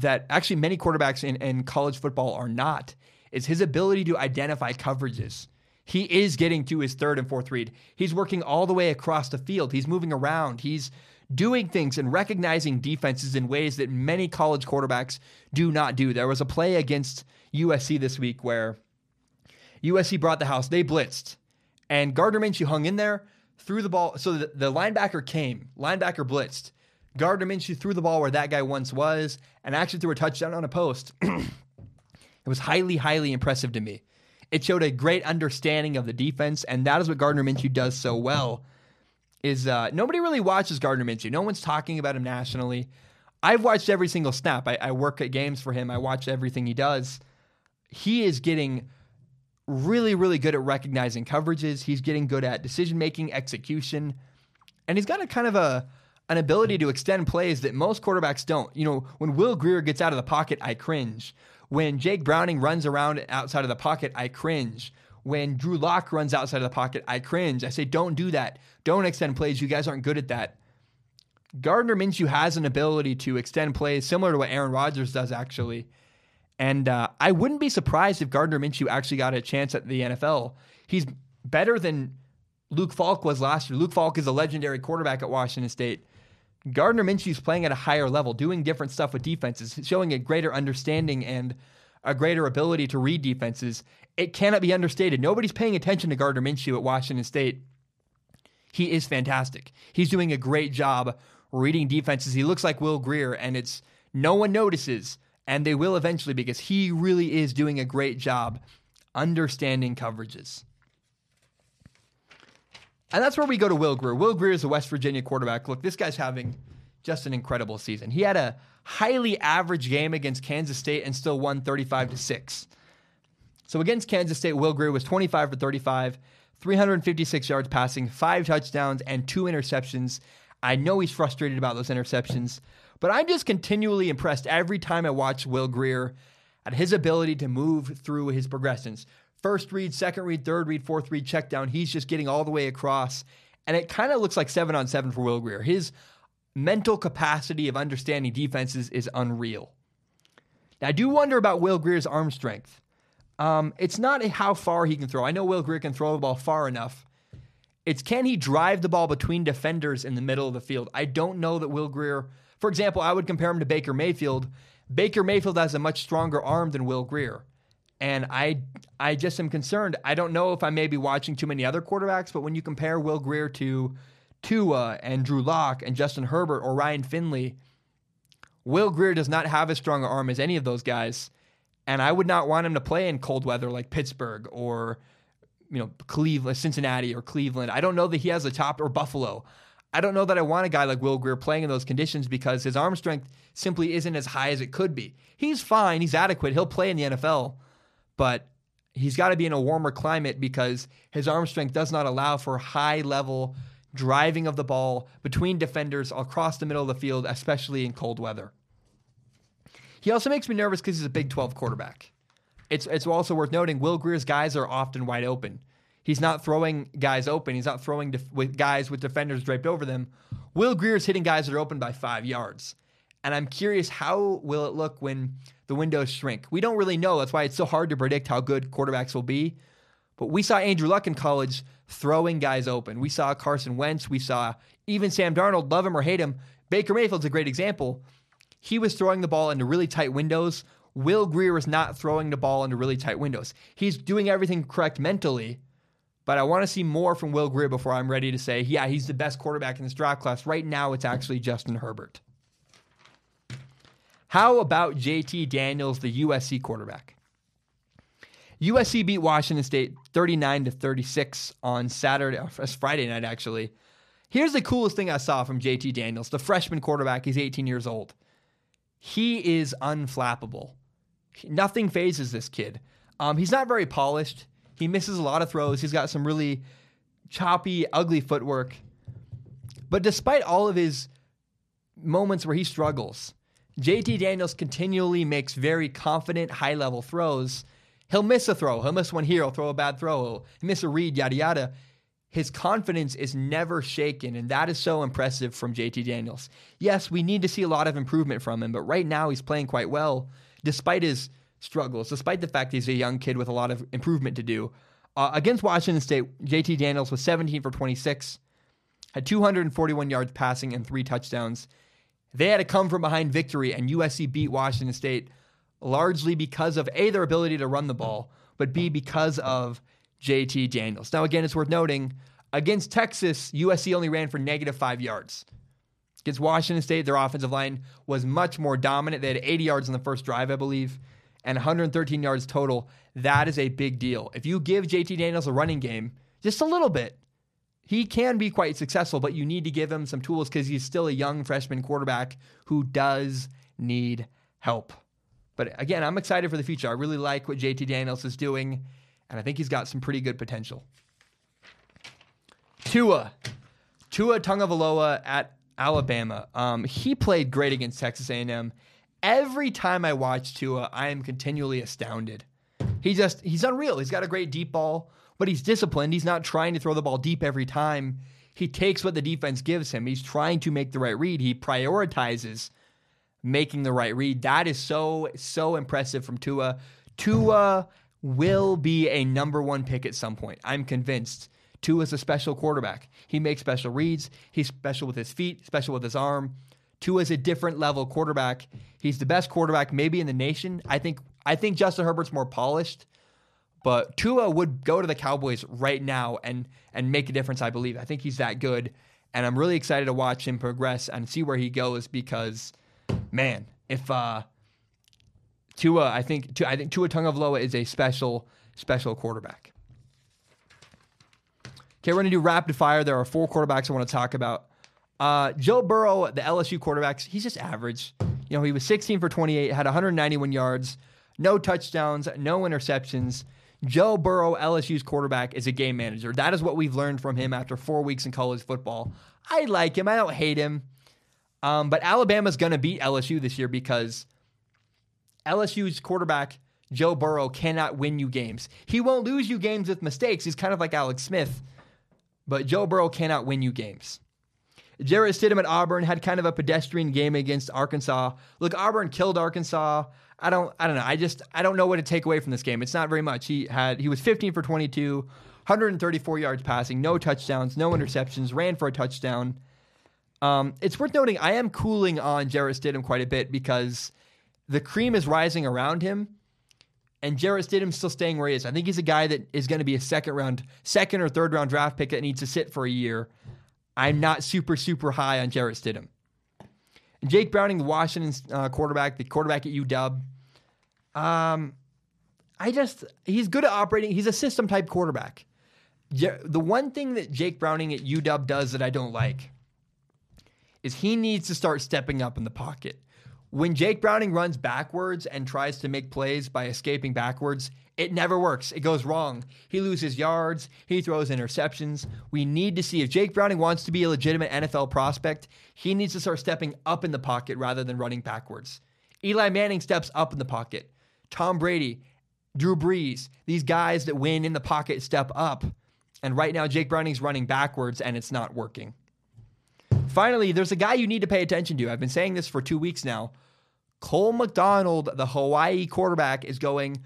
that actually many quarterbacks in, in college football are not is his ability to identify coverages. He is getting to his third and fourth read. He's working all the way across the field. He's moving around. He's doing things and recognizing defenses in ways that many college quarterbacks do not do. There was a play against USC this week where USC brought the house, they blitzed, and Gardner Minshew hung in there, threw the ball. So the, the linebacker came, linebacker blitzed. Gardner Minshew threw the ball where that guy once was and actually threw a touchdown on a post. it was highly, highly impressive to me. It showed a great understanding of the defense, and that is what Gardner Minshew does so well is uh, nobody really watches Gardner Minshew. No one's talking about him nationally. I've watched every single snap. I, I work at games for him. I watch everything he does. He is getting really, really good at recognizing coverages. He's getting good at decision making, execution, and he's got a kind of a an ability to extend plays that most quarterbacks don't. You know, when Will Grier gets out of the pocket, I cringe. When Jake Browning runs around outside of the pocket, I cringe when Drew Lock runs outside of the pocket, I cringe. I say, don't do that. Don't extend plays. You guys aren't good at that. Gardner Minshew has an ability to extend plays similar to what Aaron Rodgers does, actually. And uh, I wouldn't be surprised if Gardner Minshew actually got a chance at the NFL. He's better than Luke Falk was last year. Luke Falk is a legendary quarterback at Washington State. Gardner Minshew is playing at a higher level, doing different stuff with defenses, showing a greater understanding and a greater ability to read defenses. It cannot be understated. Nobody's paying attention to Gardner Minshew at Washington State. He is fantastic. He's doing a great job reading defenses. He looks like Will Grier, and it's no one notices, and they will eventually because he really is doing a great job understanding coverages. And that's where we go to Will Grier. Will Grier is a West Virginia quarterback. Look, this guy's having just an incredible season. He had a highly average game against Kansas State and still won 35 to 6. So against Kansas State, Will Grier was 25 for 35, 356 yards passing, five touchdowns, and two interceptions. I know he's frustrated about those interceptions, but I'm just continually impressed every time I watch Will Grier at his ability to move through his progressions. First read, second read, third read, fourth read, check down. He's just getting all the way across. And it kind of looks like seven on seven for Will Grier. His mental capacity of understanding defenses is unreal. Now, I do wonder about Will Grier's arm strength. Um, it's not how far he can throw. I know Will Grier can throw the ball far enough. It's can he drive the ball between defenders in the middle of the field? I don't know that Will Grier, for example, I would compare him to Baker Mayfield. Baker Mayfield has a much stronger arm than Will Grier. And I I just am concerned. I don't know if I may be watching too many other quarterbacks, but when you compare Will Grier to Tua and Drew Lock and Justin Herbert or Ryan Finley, Will Grier does not have as strong an arm as any of those guys. And I would not want him to play in cold weather like Pittsburgh or you know Cleveland, uh, Cincinnati or Cleveland. I don't know that he has a top or Buffalo. I don't know that I want a guy like Will Grier playing in those conditions because his arm strength simply isn't as high as it could be. He's fine, he's adequate, he'll play in the NFL, but he's got to be in a warmer climate because his arm strength does not allow for high level driving of the ball between defenders across the middle of the field, especially in cold weather. He also makes me nervous because he's a Big 12 quarterback. It's, it's also worth noting Will Grier's guys are often wide open. He's not throwing guys open. He's not throwing def- with guys with defenders draped over them. Will Grier's hitting guys that are open by five yards. And I'm curious how will it look when the windows shrink? We don't really know. That's why it's so hard to predict how good quarterbacks will be. But we saw Andrew Luck in college throwing guys open. We saw Carson Wentz. We saw even Sam Darnold, love him or hate him. Baker Mayfield's a great example. He was throwing the ball into really tight windows. Will Grier is not throwing the ball into really tight windows. He's doing everything correct mentally, but I want to see more from Will Grier before I'm ready to say, yeah, he's the best quarterback in this draft class. Right now, it's actually Justin Herbert. How about JT Daniels, the USC quarterback? USC beat Washington State 39 to 36 on Saturday, uh, Friday night, actually. Here's the coolest thing I saw from JT Daniels, the freshman quarterback. He's 18 years old. He is unflappable. Nothing fazes this kid. Um, he's not very polished. He misses a lot of throws. He's got some really choppy, ugly footwork. But despite all of his moments where he struggles, JT Daniels continually makes very confident, high level throws. He'll miss a throw. He'll miss one here. He'll throw a bad throw. He'll miss a read, yada, yada his confidence is never shaken, and that is so impressive from JT Daniels. Yes, we need to see a lot of improvement from him, but right now he's playing quite well despite his struggles, despite the fact he's a young kid with a lot of improvement to do. Uh, against Washington State, JT Daniels was 17 for 26, had 241 yards passing and three touchdowns. They had a come from behind victory, and USC beat Washington State largely because of A, their ability to run the ball, but B, because of JT Daniels. Now, again, it's worth noting against Texas, USC only ran for negative five yards. Against Washington State, their offensive line was much more dominant. They had 80 yards in the first drive, I believe, and 113 yards total. That is a big deal. If you give JT Daniels a running game, just a little bit, he can be quite successful, but you need to give him some tools because he's still a young freshman quarterback who does need help. But again, I'm excited for the future. I really like what JT Daniels is doing and I think he's got some pretty good potential. Tua, Tua Tagovailoa at Alabama. Um, he played great against Texas A&M. Every time I watch Tua, I am continually astounded. He just he's unreal. He's got a great deep ball, but he's disciplined. He's not trying to throw the ball deep every time. He takes what the defense gives him. He's trying to make the right read. He prioritizes making the right read. That is so so impressive from Tua. Tua will be a number one pick at some point. I'm convinced. Tua is a special quarterback. He makes special reads. He's special with his feet, special with his arm. Tua is a different level quarterback. He's the best quarterback maybe in the nation. I think I think Justin Herbert's more polished, but Tua would go to the Cowboys right now and and make a difference. I believe. I think he's that good, and I'm really excited to watch him progress and see where he goes because, man, if uh, Tua, I think I think Tua Tagovailoa is a special special quarterback. Okay, we're gonna do rapid fire. There are four quarterbacks I want to talk about. Uh, Joe Burrow, the LSU quarterbacks, he's just average. You know, he was 16 for 28, had 191 yards, no touchdowns, no interceptions. Joe Burrow, LSU's quarterback, is a game manager. That is what we've learned from him after four weeks in college football. I like him. I don't hate him. Um, but Alabama's going to beat LSU this year because LSU's quarterback Joe Burrow cannot win you games. He won't lose you games with mistakes. He's kind of like Alex Smith, but Joe Burrow cannot win you games. Jarrett Stidham at Auburn had kind of a pedestrian game against Arkansas. Look, Auburn killed Arkansas. I don't I don't know. I just I don't know what to take away from this game. It's not very much. He had he was 15 for 22, 134 yards passing, no touchdowns, no interceptions, ran for a touchdown. Um, it's worth noting I am cooling on Jarrett Stidham quite a bit because the cream is rising around him, and Jarrett Stidham still staying where he is. I think he's a guy that is going to be a second round, second or third round draft pick that needs to sit for a year. I'm not super super high on Jarrett Stidham. Jake Browning, the Washington uh, quarterback, the quarterback at UW. Um, I just he's good at operating. He's a system type quarterback. The one thing that Jake Browning at UW does that I don't like is he needs to start stepping up in the pocket. When Jake Browning runs backwards and tries to make plays by escaping backwards, it never works. It goes wrong. He loses yards. He throws interceptions. We need to see if Jake Browning wants to be a legitimate NFL prospect, he needs to start stepping up in the pocket rather than running backwards. Eli Manning steps up in the pocket. Tom Brady, Drew Brees, these guys that win in the pocket step up. And right now, Jake Browning's running backwards and it's not working. Finally, there's a guy you need to pay attention to. I've been saying this for two weeks now. Cole McDonald, the Hawaii quarterback, is going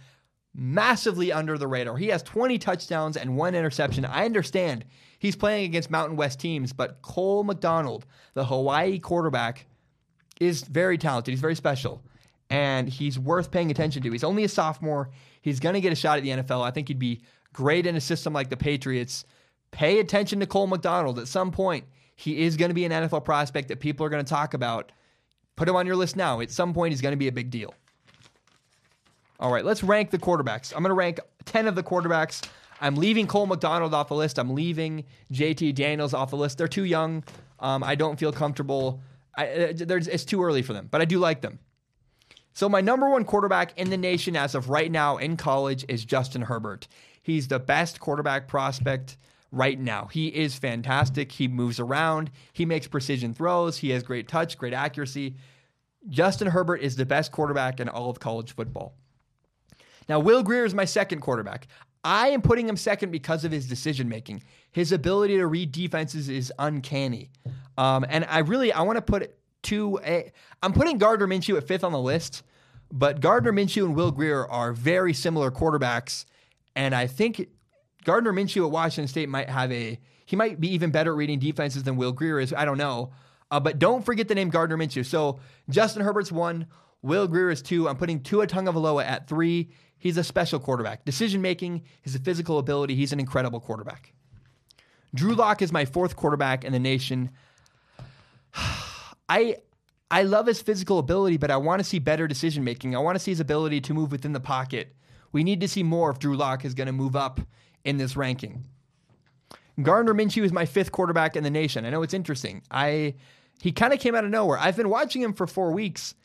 massively under the radar. He has 20 touchdowns and one interception. I understand he's playing against Mountain West teams, but Cole McDonald, the Hawaii quarterback, is very talented. He's very special, and he's worth paying attention to. He's only a sophomore. He's going to get a shot at the NFL. I think he'd be great in a system like the Patriots. Pay attention to Cole McDonald. At some point, he is going to be an NFL prospect that people are going to talk about. Put him on your list now. At some point, he's going to be a big deal. All right, let's rank the quarterbacks. I'm going to rank 10 of the quarterbacks. I'm leaving Cole McDonald off the list. I'm leaving JT Daniels off the list. They're too young. Um, I don't feel comfortable. I, uh, it's too early for them, but I do like them. So, my number one quarterback in the nation as of right now in college is Justin Herbert. He's the best quarterback prospect right now. He is fantastic. He moves around, he makes precision throws, he has great touch, great accuracy. Justin Herbert is the best quarterback in all of college football. Now, Will Grier is my second quarterback. I am putting him second because of his decision making. His ability to read defenses is uncanny. Um, and I really I want to put two. A, I'm putting Gardner Minshew at fifth on the list, but Gardner Minshew and Will Grier are very similar quarterbacks, and I think Gardner Minshew at Washington State might have a he might be even better at reading defenses than Will Grier is. I don't know, uh, but don't forget the name Gardner Minshew. So Justin Herbert's one, Will Grier is two. I'm putting Tua Tagovailoa at three. He's a special quarterback. Decision making, his physical ability, he's an incredible quarterback. Drew Lock is my fourth quarterback in the nation. I I love his physical ability, but I want to see better decision making. I want to see his ability to move within the pocket. We need to see more if Drew Lock is going to move up in this ranking. Gardner Minshew is my fifth quarterback in the nation. I know it's interesting. I he kind of came out of nowhere. I've been watching him for four weeks,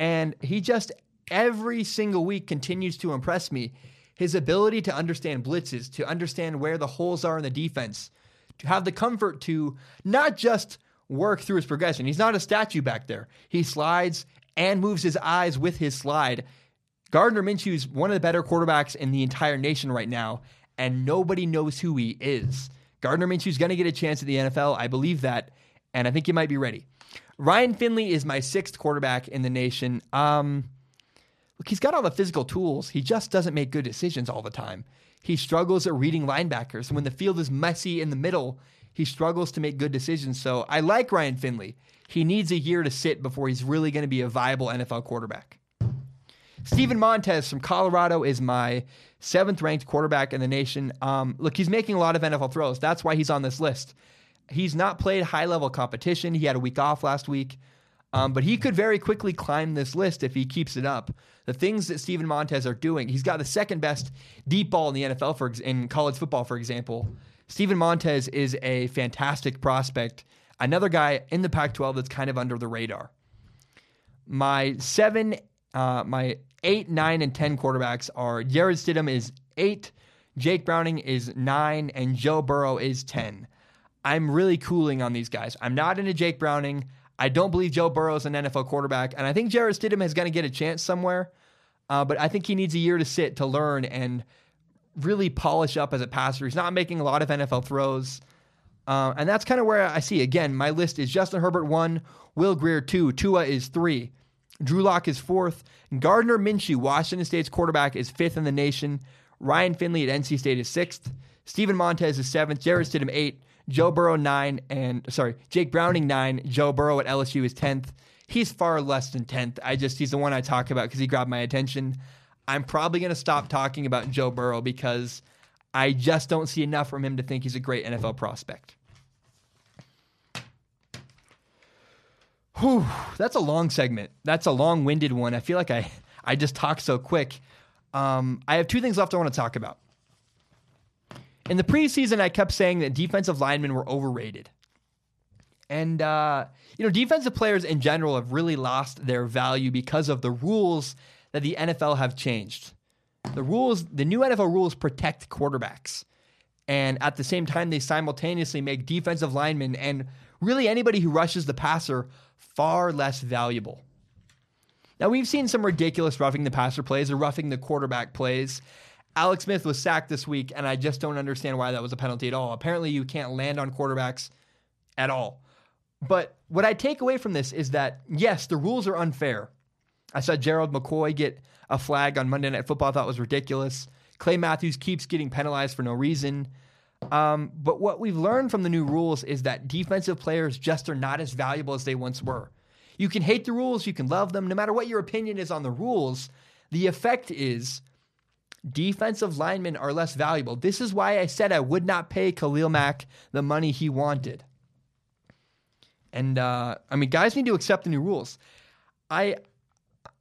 and he just every single week continues to impress me. His ability to understand blitzes, to understand where the holes are in the defense, to have the comfort to not just work through his progression. He's not a statue back there. He slides and moves his eyes with his slide. Gardner Minshew is one of the better quarterbacks in the entire nation right now, and nobody knows who he is. Gardner Minshew is going to get a chance at the NFL. I believe that, and I think he might be ready. Ryan Finley is my sixth quarterback in the nation. Um, Look, he's got all the physical tools. He just doesn't make good decisions all the time. He struggles at reading linebackers. When the field is messy in the middle, he struggles to make good decisions. So I like Ryan Finley. He needs a year to sit before he's really going to be a viable NFL quarterback. Steven Montez from Colorado is my seventh ranked quarterback in the nation. Um, look, he's making a lot of NFL throws. That's why he's on this list. He's not played high level competition. He had a week off last week. Um, but he could very quickly climb this list if he keeps it up. The things that Steven Montez are doing, he's got the second best deep ball in the NFL for in college football, for example. Steven Montez is a fantastic prospect. Another guy in the Pac-12 that's kind of under the radar. My seven, uh, my eight, nine, and ten quarterbacks are Jarrett Stidham is eight, Jake Browning is nine, and Joe Burrow is ten. I'm really cooling on these guys. I'm not into Jake Browning. I don't believe Joe Burrow is an NFL quarterback, and I think Jarrett Stidham is going to get a chance somewhere. Uh, but I think he needs a year to sit to learn and really polish up as a passer. He's not making a lot of NFL throws. Uh, and that's kind of where I see. Again, my list is Justin Herbert one, Will Grier two, Tua is three, Drew Lock is fourth, Gardner Minshew, Washington State's quarterback, is fifth in the nation. Ryan Finley at NC State is sixth. Steven Montez is seventh. Jarrett Stidham eight. Joe Burrow nine, and sorry, Jake Browning nine. Joe Burrow at LSU is tenth. He's far less than tenth. I just he's the one I talk about because he grabbed my attention. I'm probably to stop talking about Joe Burrow because I just don't see enough from him to think he's a great NFL prospect. Whew, that's a long segment. That's a long-winded one. I feel like I I just talk so quick. Um, I have two things left I want to talk about. In the preseason, I kept saying that defensive linemen were overrated. And, uh, you know, defensive players in general have really lost their value because of the rules that the NFL have changed. The rules, the new NFL rules protect quarterbacks. And at the same time, they simultaneously make defensive linemen and really anybody who rushes the passer far less valuable. Now, we've seen some ridiculous roughing the passer plays or roughing the quarterback plays. Alex Smith was sacked this week, and I just don't understand why that was a penalty at all. Apparently, you can't land on quarterbacks at all. But what I take away from this is that, yes, the rules are unfair. I saw Gerald McCoy get a flag on Monday Night Football, I thought was ridiculous. Clay Matthews keeps getting penalized for no reason. Um, but what we've learned from the new rules is that defensive players just are not as valuable as they once were. You can hate the rules, you can love them, no matter what your opinion is on the rules. The effect is defensive linemen are less valuable. This is why I said I would not pay Khalil Mack the money he wanted. And uh, I mean, guys need to accept the new rules. I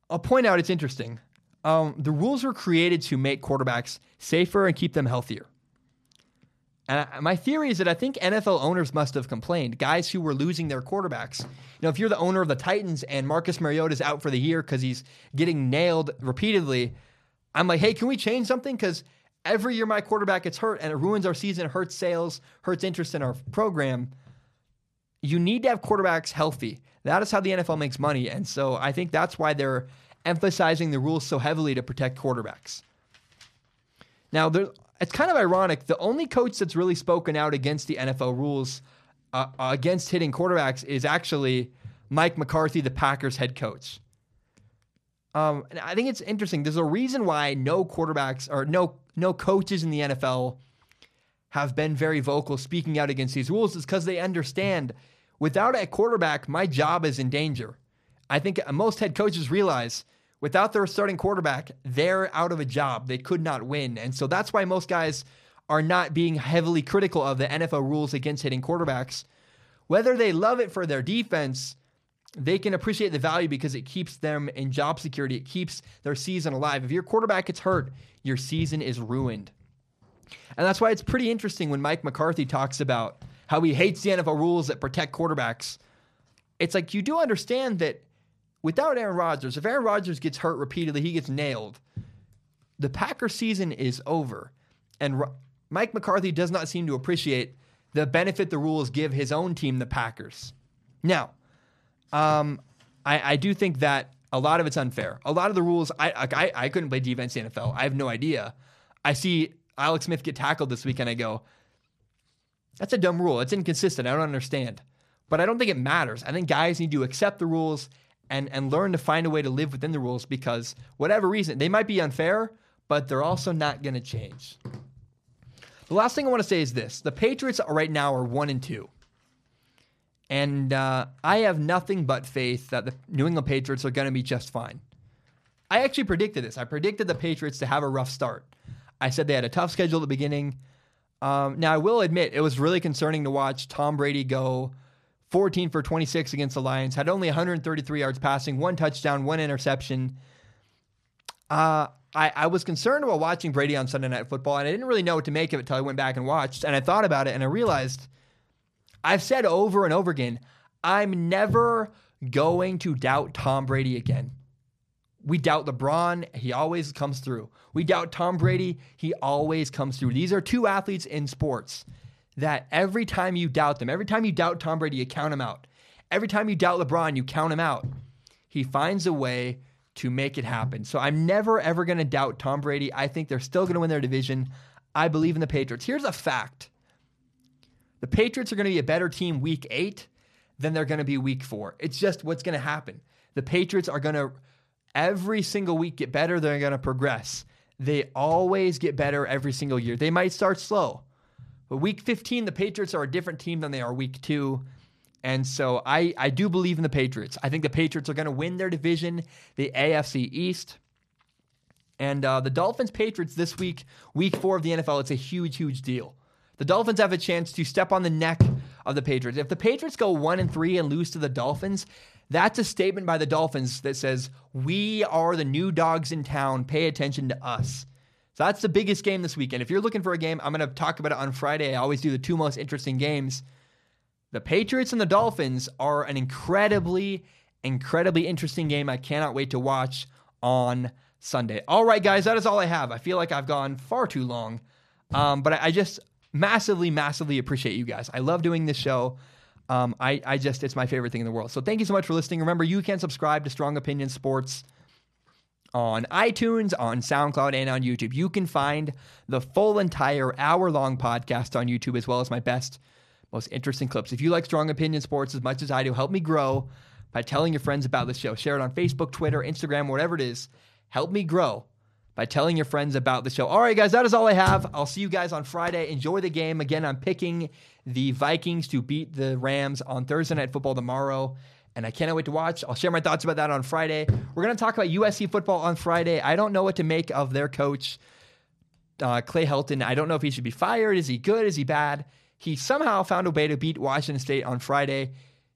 I'll point out it's interesting. Um, the rules were created to make quarterbacks safer and keep them healthier. And I, my theory is that I think NFL owners must have complained. Guys who were losing their quarterbacks. You know, if you're the owner of the Titans and Marcus Mariota is out for the year because he's getting nailed repeatedly, I'm like, hey, can we change something? Because every year my quarterback gets hurt and it ruins our season, it hurts sales, hurts interest in our program. You need to have quarterbacks healthy. That is how the NFL makes money. And so I think that's why they're emphasizing the rules so heavily to protect quarterbacks. Now, it's kind of ironic. The only coach that's really spoken out against the NFL rules, uh, against hitting quarterbacks, is actually Mike McCarthy, the Packers head coach. Um, and I think it's interesting. There's a reason why no quarterbacks or no no coaches in the NFL have been very vocal speaking out against these rules. Is because they understand without a quarterback, my job is in danger. I think most head coaches realize without their starting quarterback, they're out of a job. They could not win. And so that's why most guys are not being heavily critical of the NFL rules against hitting quarterbacks. Whether they love it for their defense, they can appreciate the value because it keeps them in job security. It keeps their season alive. If your quarterback gets hurt, your season is ruined. And that's why it's pretty interesting when Mike McCarthy talks about how he hates the NFL rules that protect quarterbacks. It's like you do understand that without Aaron Rodgers, if Aaron Rodgers gets hurt repeatedly, he gets nailed. The Packer season is over. And Mike McCarthy does not seem to appreciate the benefit the rules give his own team, the Packers. Now, um, I, I do think that a lot of it's unfair. A lot of the rules, I, I, I couldn't play defense in NFL. I have no idea. I see Alex Smith get tackled this week, and I go, that's a dumb rule. It's inconsistent. I don't understand. But I don't think it matters. I think guys need to accept the rules and and learn to find a way to live within the rules because whatever reason they might be unfair, but they're also not going to change. The last thing I want to say is this: the Patriots right now are one and two, and uh, I have nothing but faith that the New England Patriots are going to be just fine. I actually predicted this. I predicted the Patriots to have a rough start. I said they had a tough schedule at the beginning. Um, now I will admit it was really concerning to watch Tom Brady go 14 for 26 against the Lions, had only 133 yards passing, one touchdown, one interception. Uh, I, I was concerned while watching Brady on Sunday Night Football, and I didn't really know what to make of it until I went back and watched. And I thought about it, and I realized I've said over and over again, I'm never going to doubt Tom Brady again. We doubt LeBron, he always comes through. We doubt Tom Brady, he always comes through. These are two athletes in sports that every time you doubt them, every time you doubt Tom Brady, you count him out. Every time you doubt LeBron, you count him out. He finds a way to make it happen. So I'm never, ever going to doubt Tom Brady. I think they're still going to win their division. I believe in the Patriots. Here's a fact the Patriots are going to be a better team week eight than they're going to be week four. It's just what's going to happen. The Patriots are going to every single week get better. They're going to progress. They always get better every single year. They might start slow, but week 15, the Patriots are a different team than they are week two. And so I, I do believe in the Patriots. I think the Patriots are going to win their division, the AFC East. And uh, the Dolphins Patriots this week, week four of the NFL, it's a huge, huge deal. The Dolphins have a chance to step on the neck of the Patriots. If the Patriots go one and three and lose to the Dolphins, that's a statement by the Dolphins that says, We are the new dogs in town. Pay attention to us. So that's the biggest game this weekend. If you're looking for a game, I'm going to talk about it on Friday. I always do the two most interesting games. The Patriots and the Dolphins are an incredibly, incredibly interesting game. I cannot wait to watch on Sunday. All right, guys, that is all I have. I feel like I've gone far too long, um, but I, I just massively, massively appreciate you guys. I love doing this show. Um, I, I just, it's my favorite thing in the world. So thank you so much for listening. Remember, you can subscribe to Strong Opinion Sports on iTunes, on SoundCloud, and on YouTube. You can find the full entire hour long podcast on YouTube, as well as my best, most interesting clips. If you like Strong Opinion Sports as much as I do, help me grow by telling your friends about this show. Share it on Facebook, Twitter, Instagram, whatever it is. Help me grow by telling your friends about the show. All right, guys, that is all I have. I'll see you guys on Friday. Enjoy the game. Again, I'm picking the Vikings to beat the Rams on Thursday Night Football tomorrow. And I cannot wait to watch. I'll share my thoughts about that on Friday. We're going to talk about USC football on Friday. I don't know what to make of their coach, uh, Clay Helton. I don't know if he should be fired. Is he good? Is he bad? He somehow found a way to beat Washington State on Friday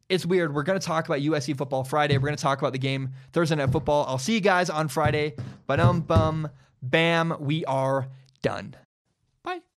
it's weird. We're going to talk about USC football Friday. We're going to talk about the game Thursday night football. I'll see you guys on Friday. But um bum bam, we are done.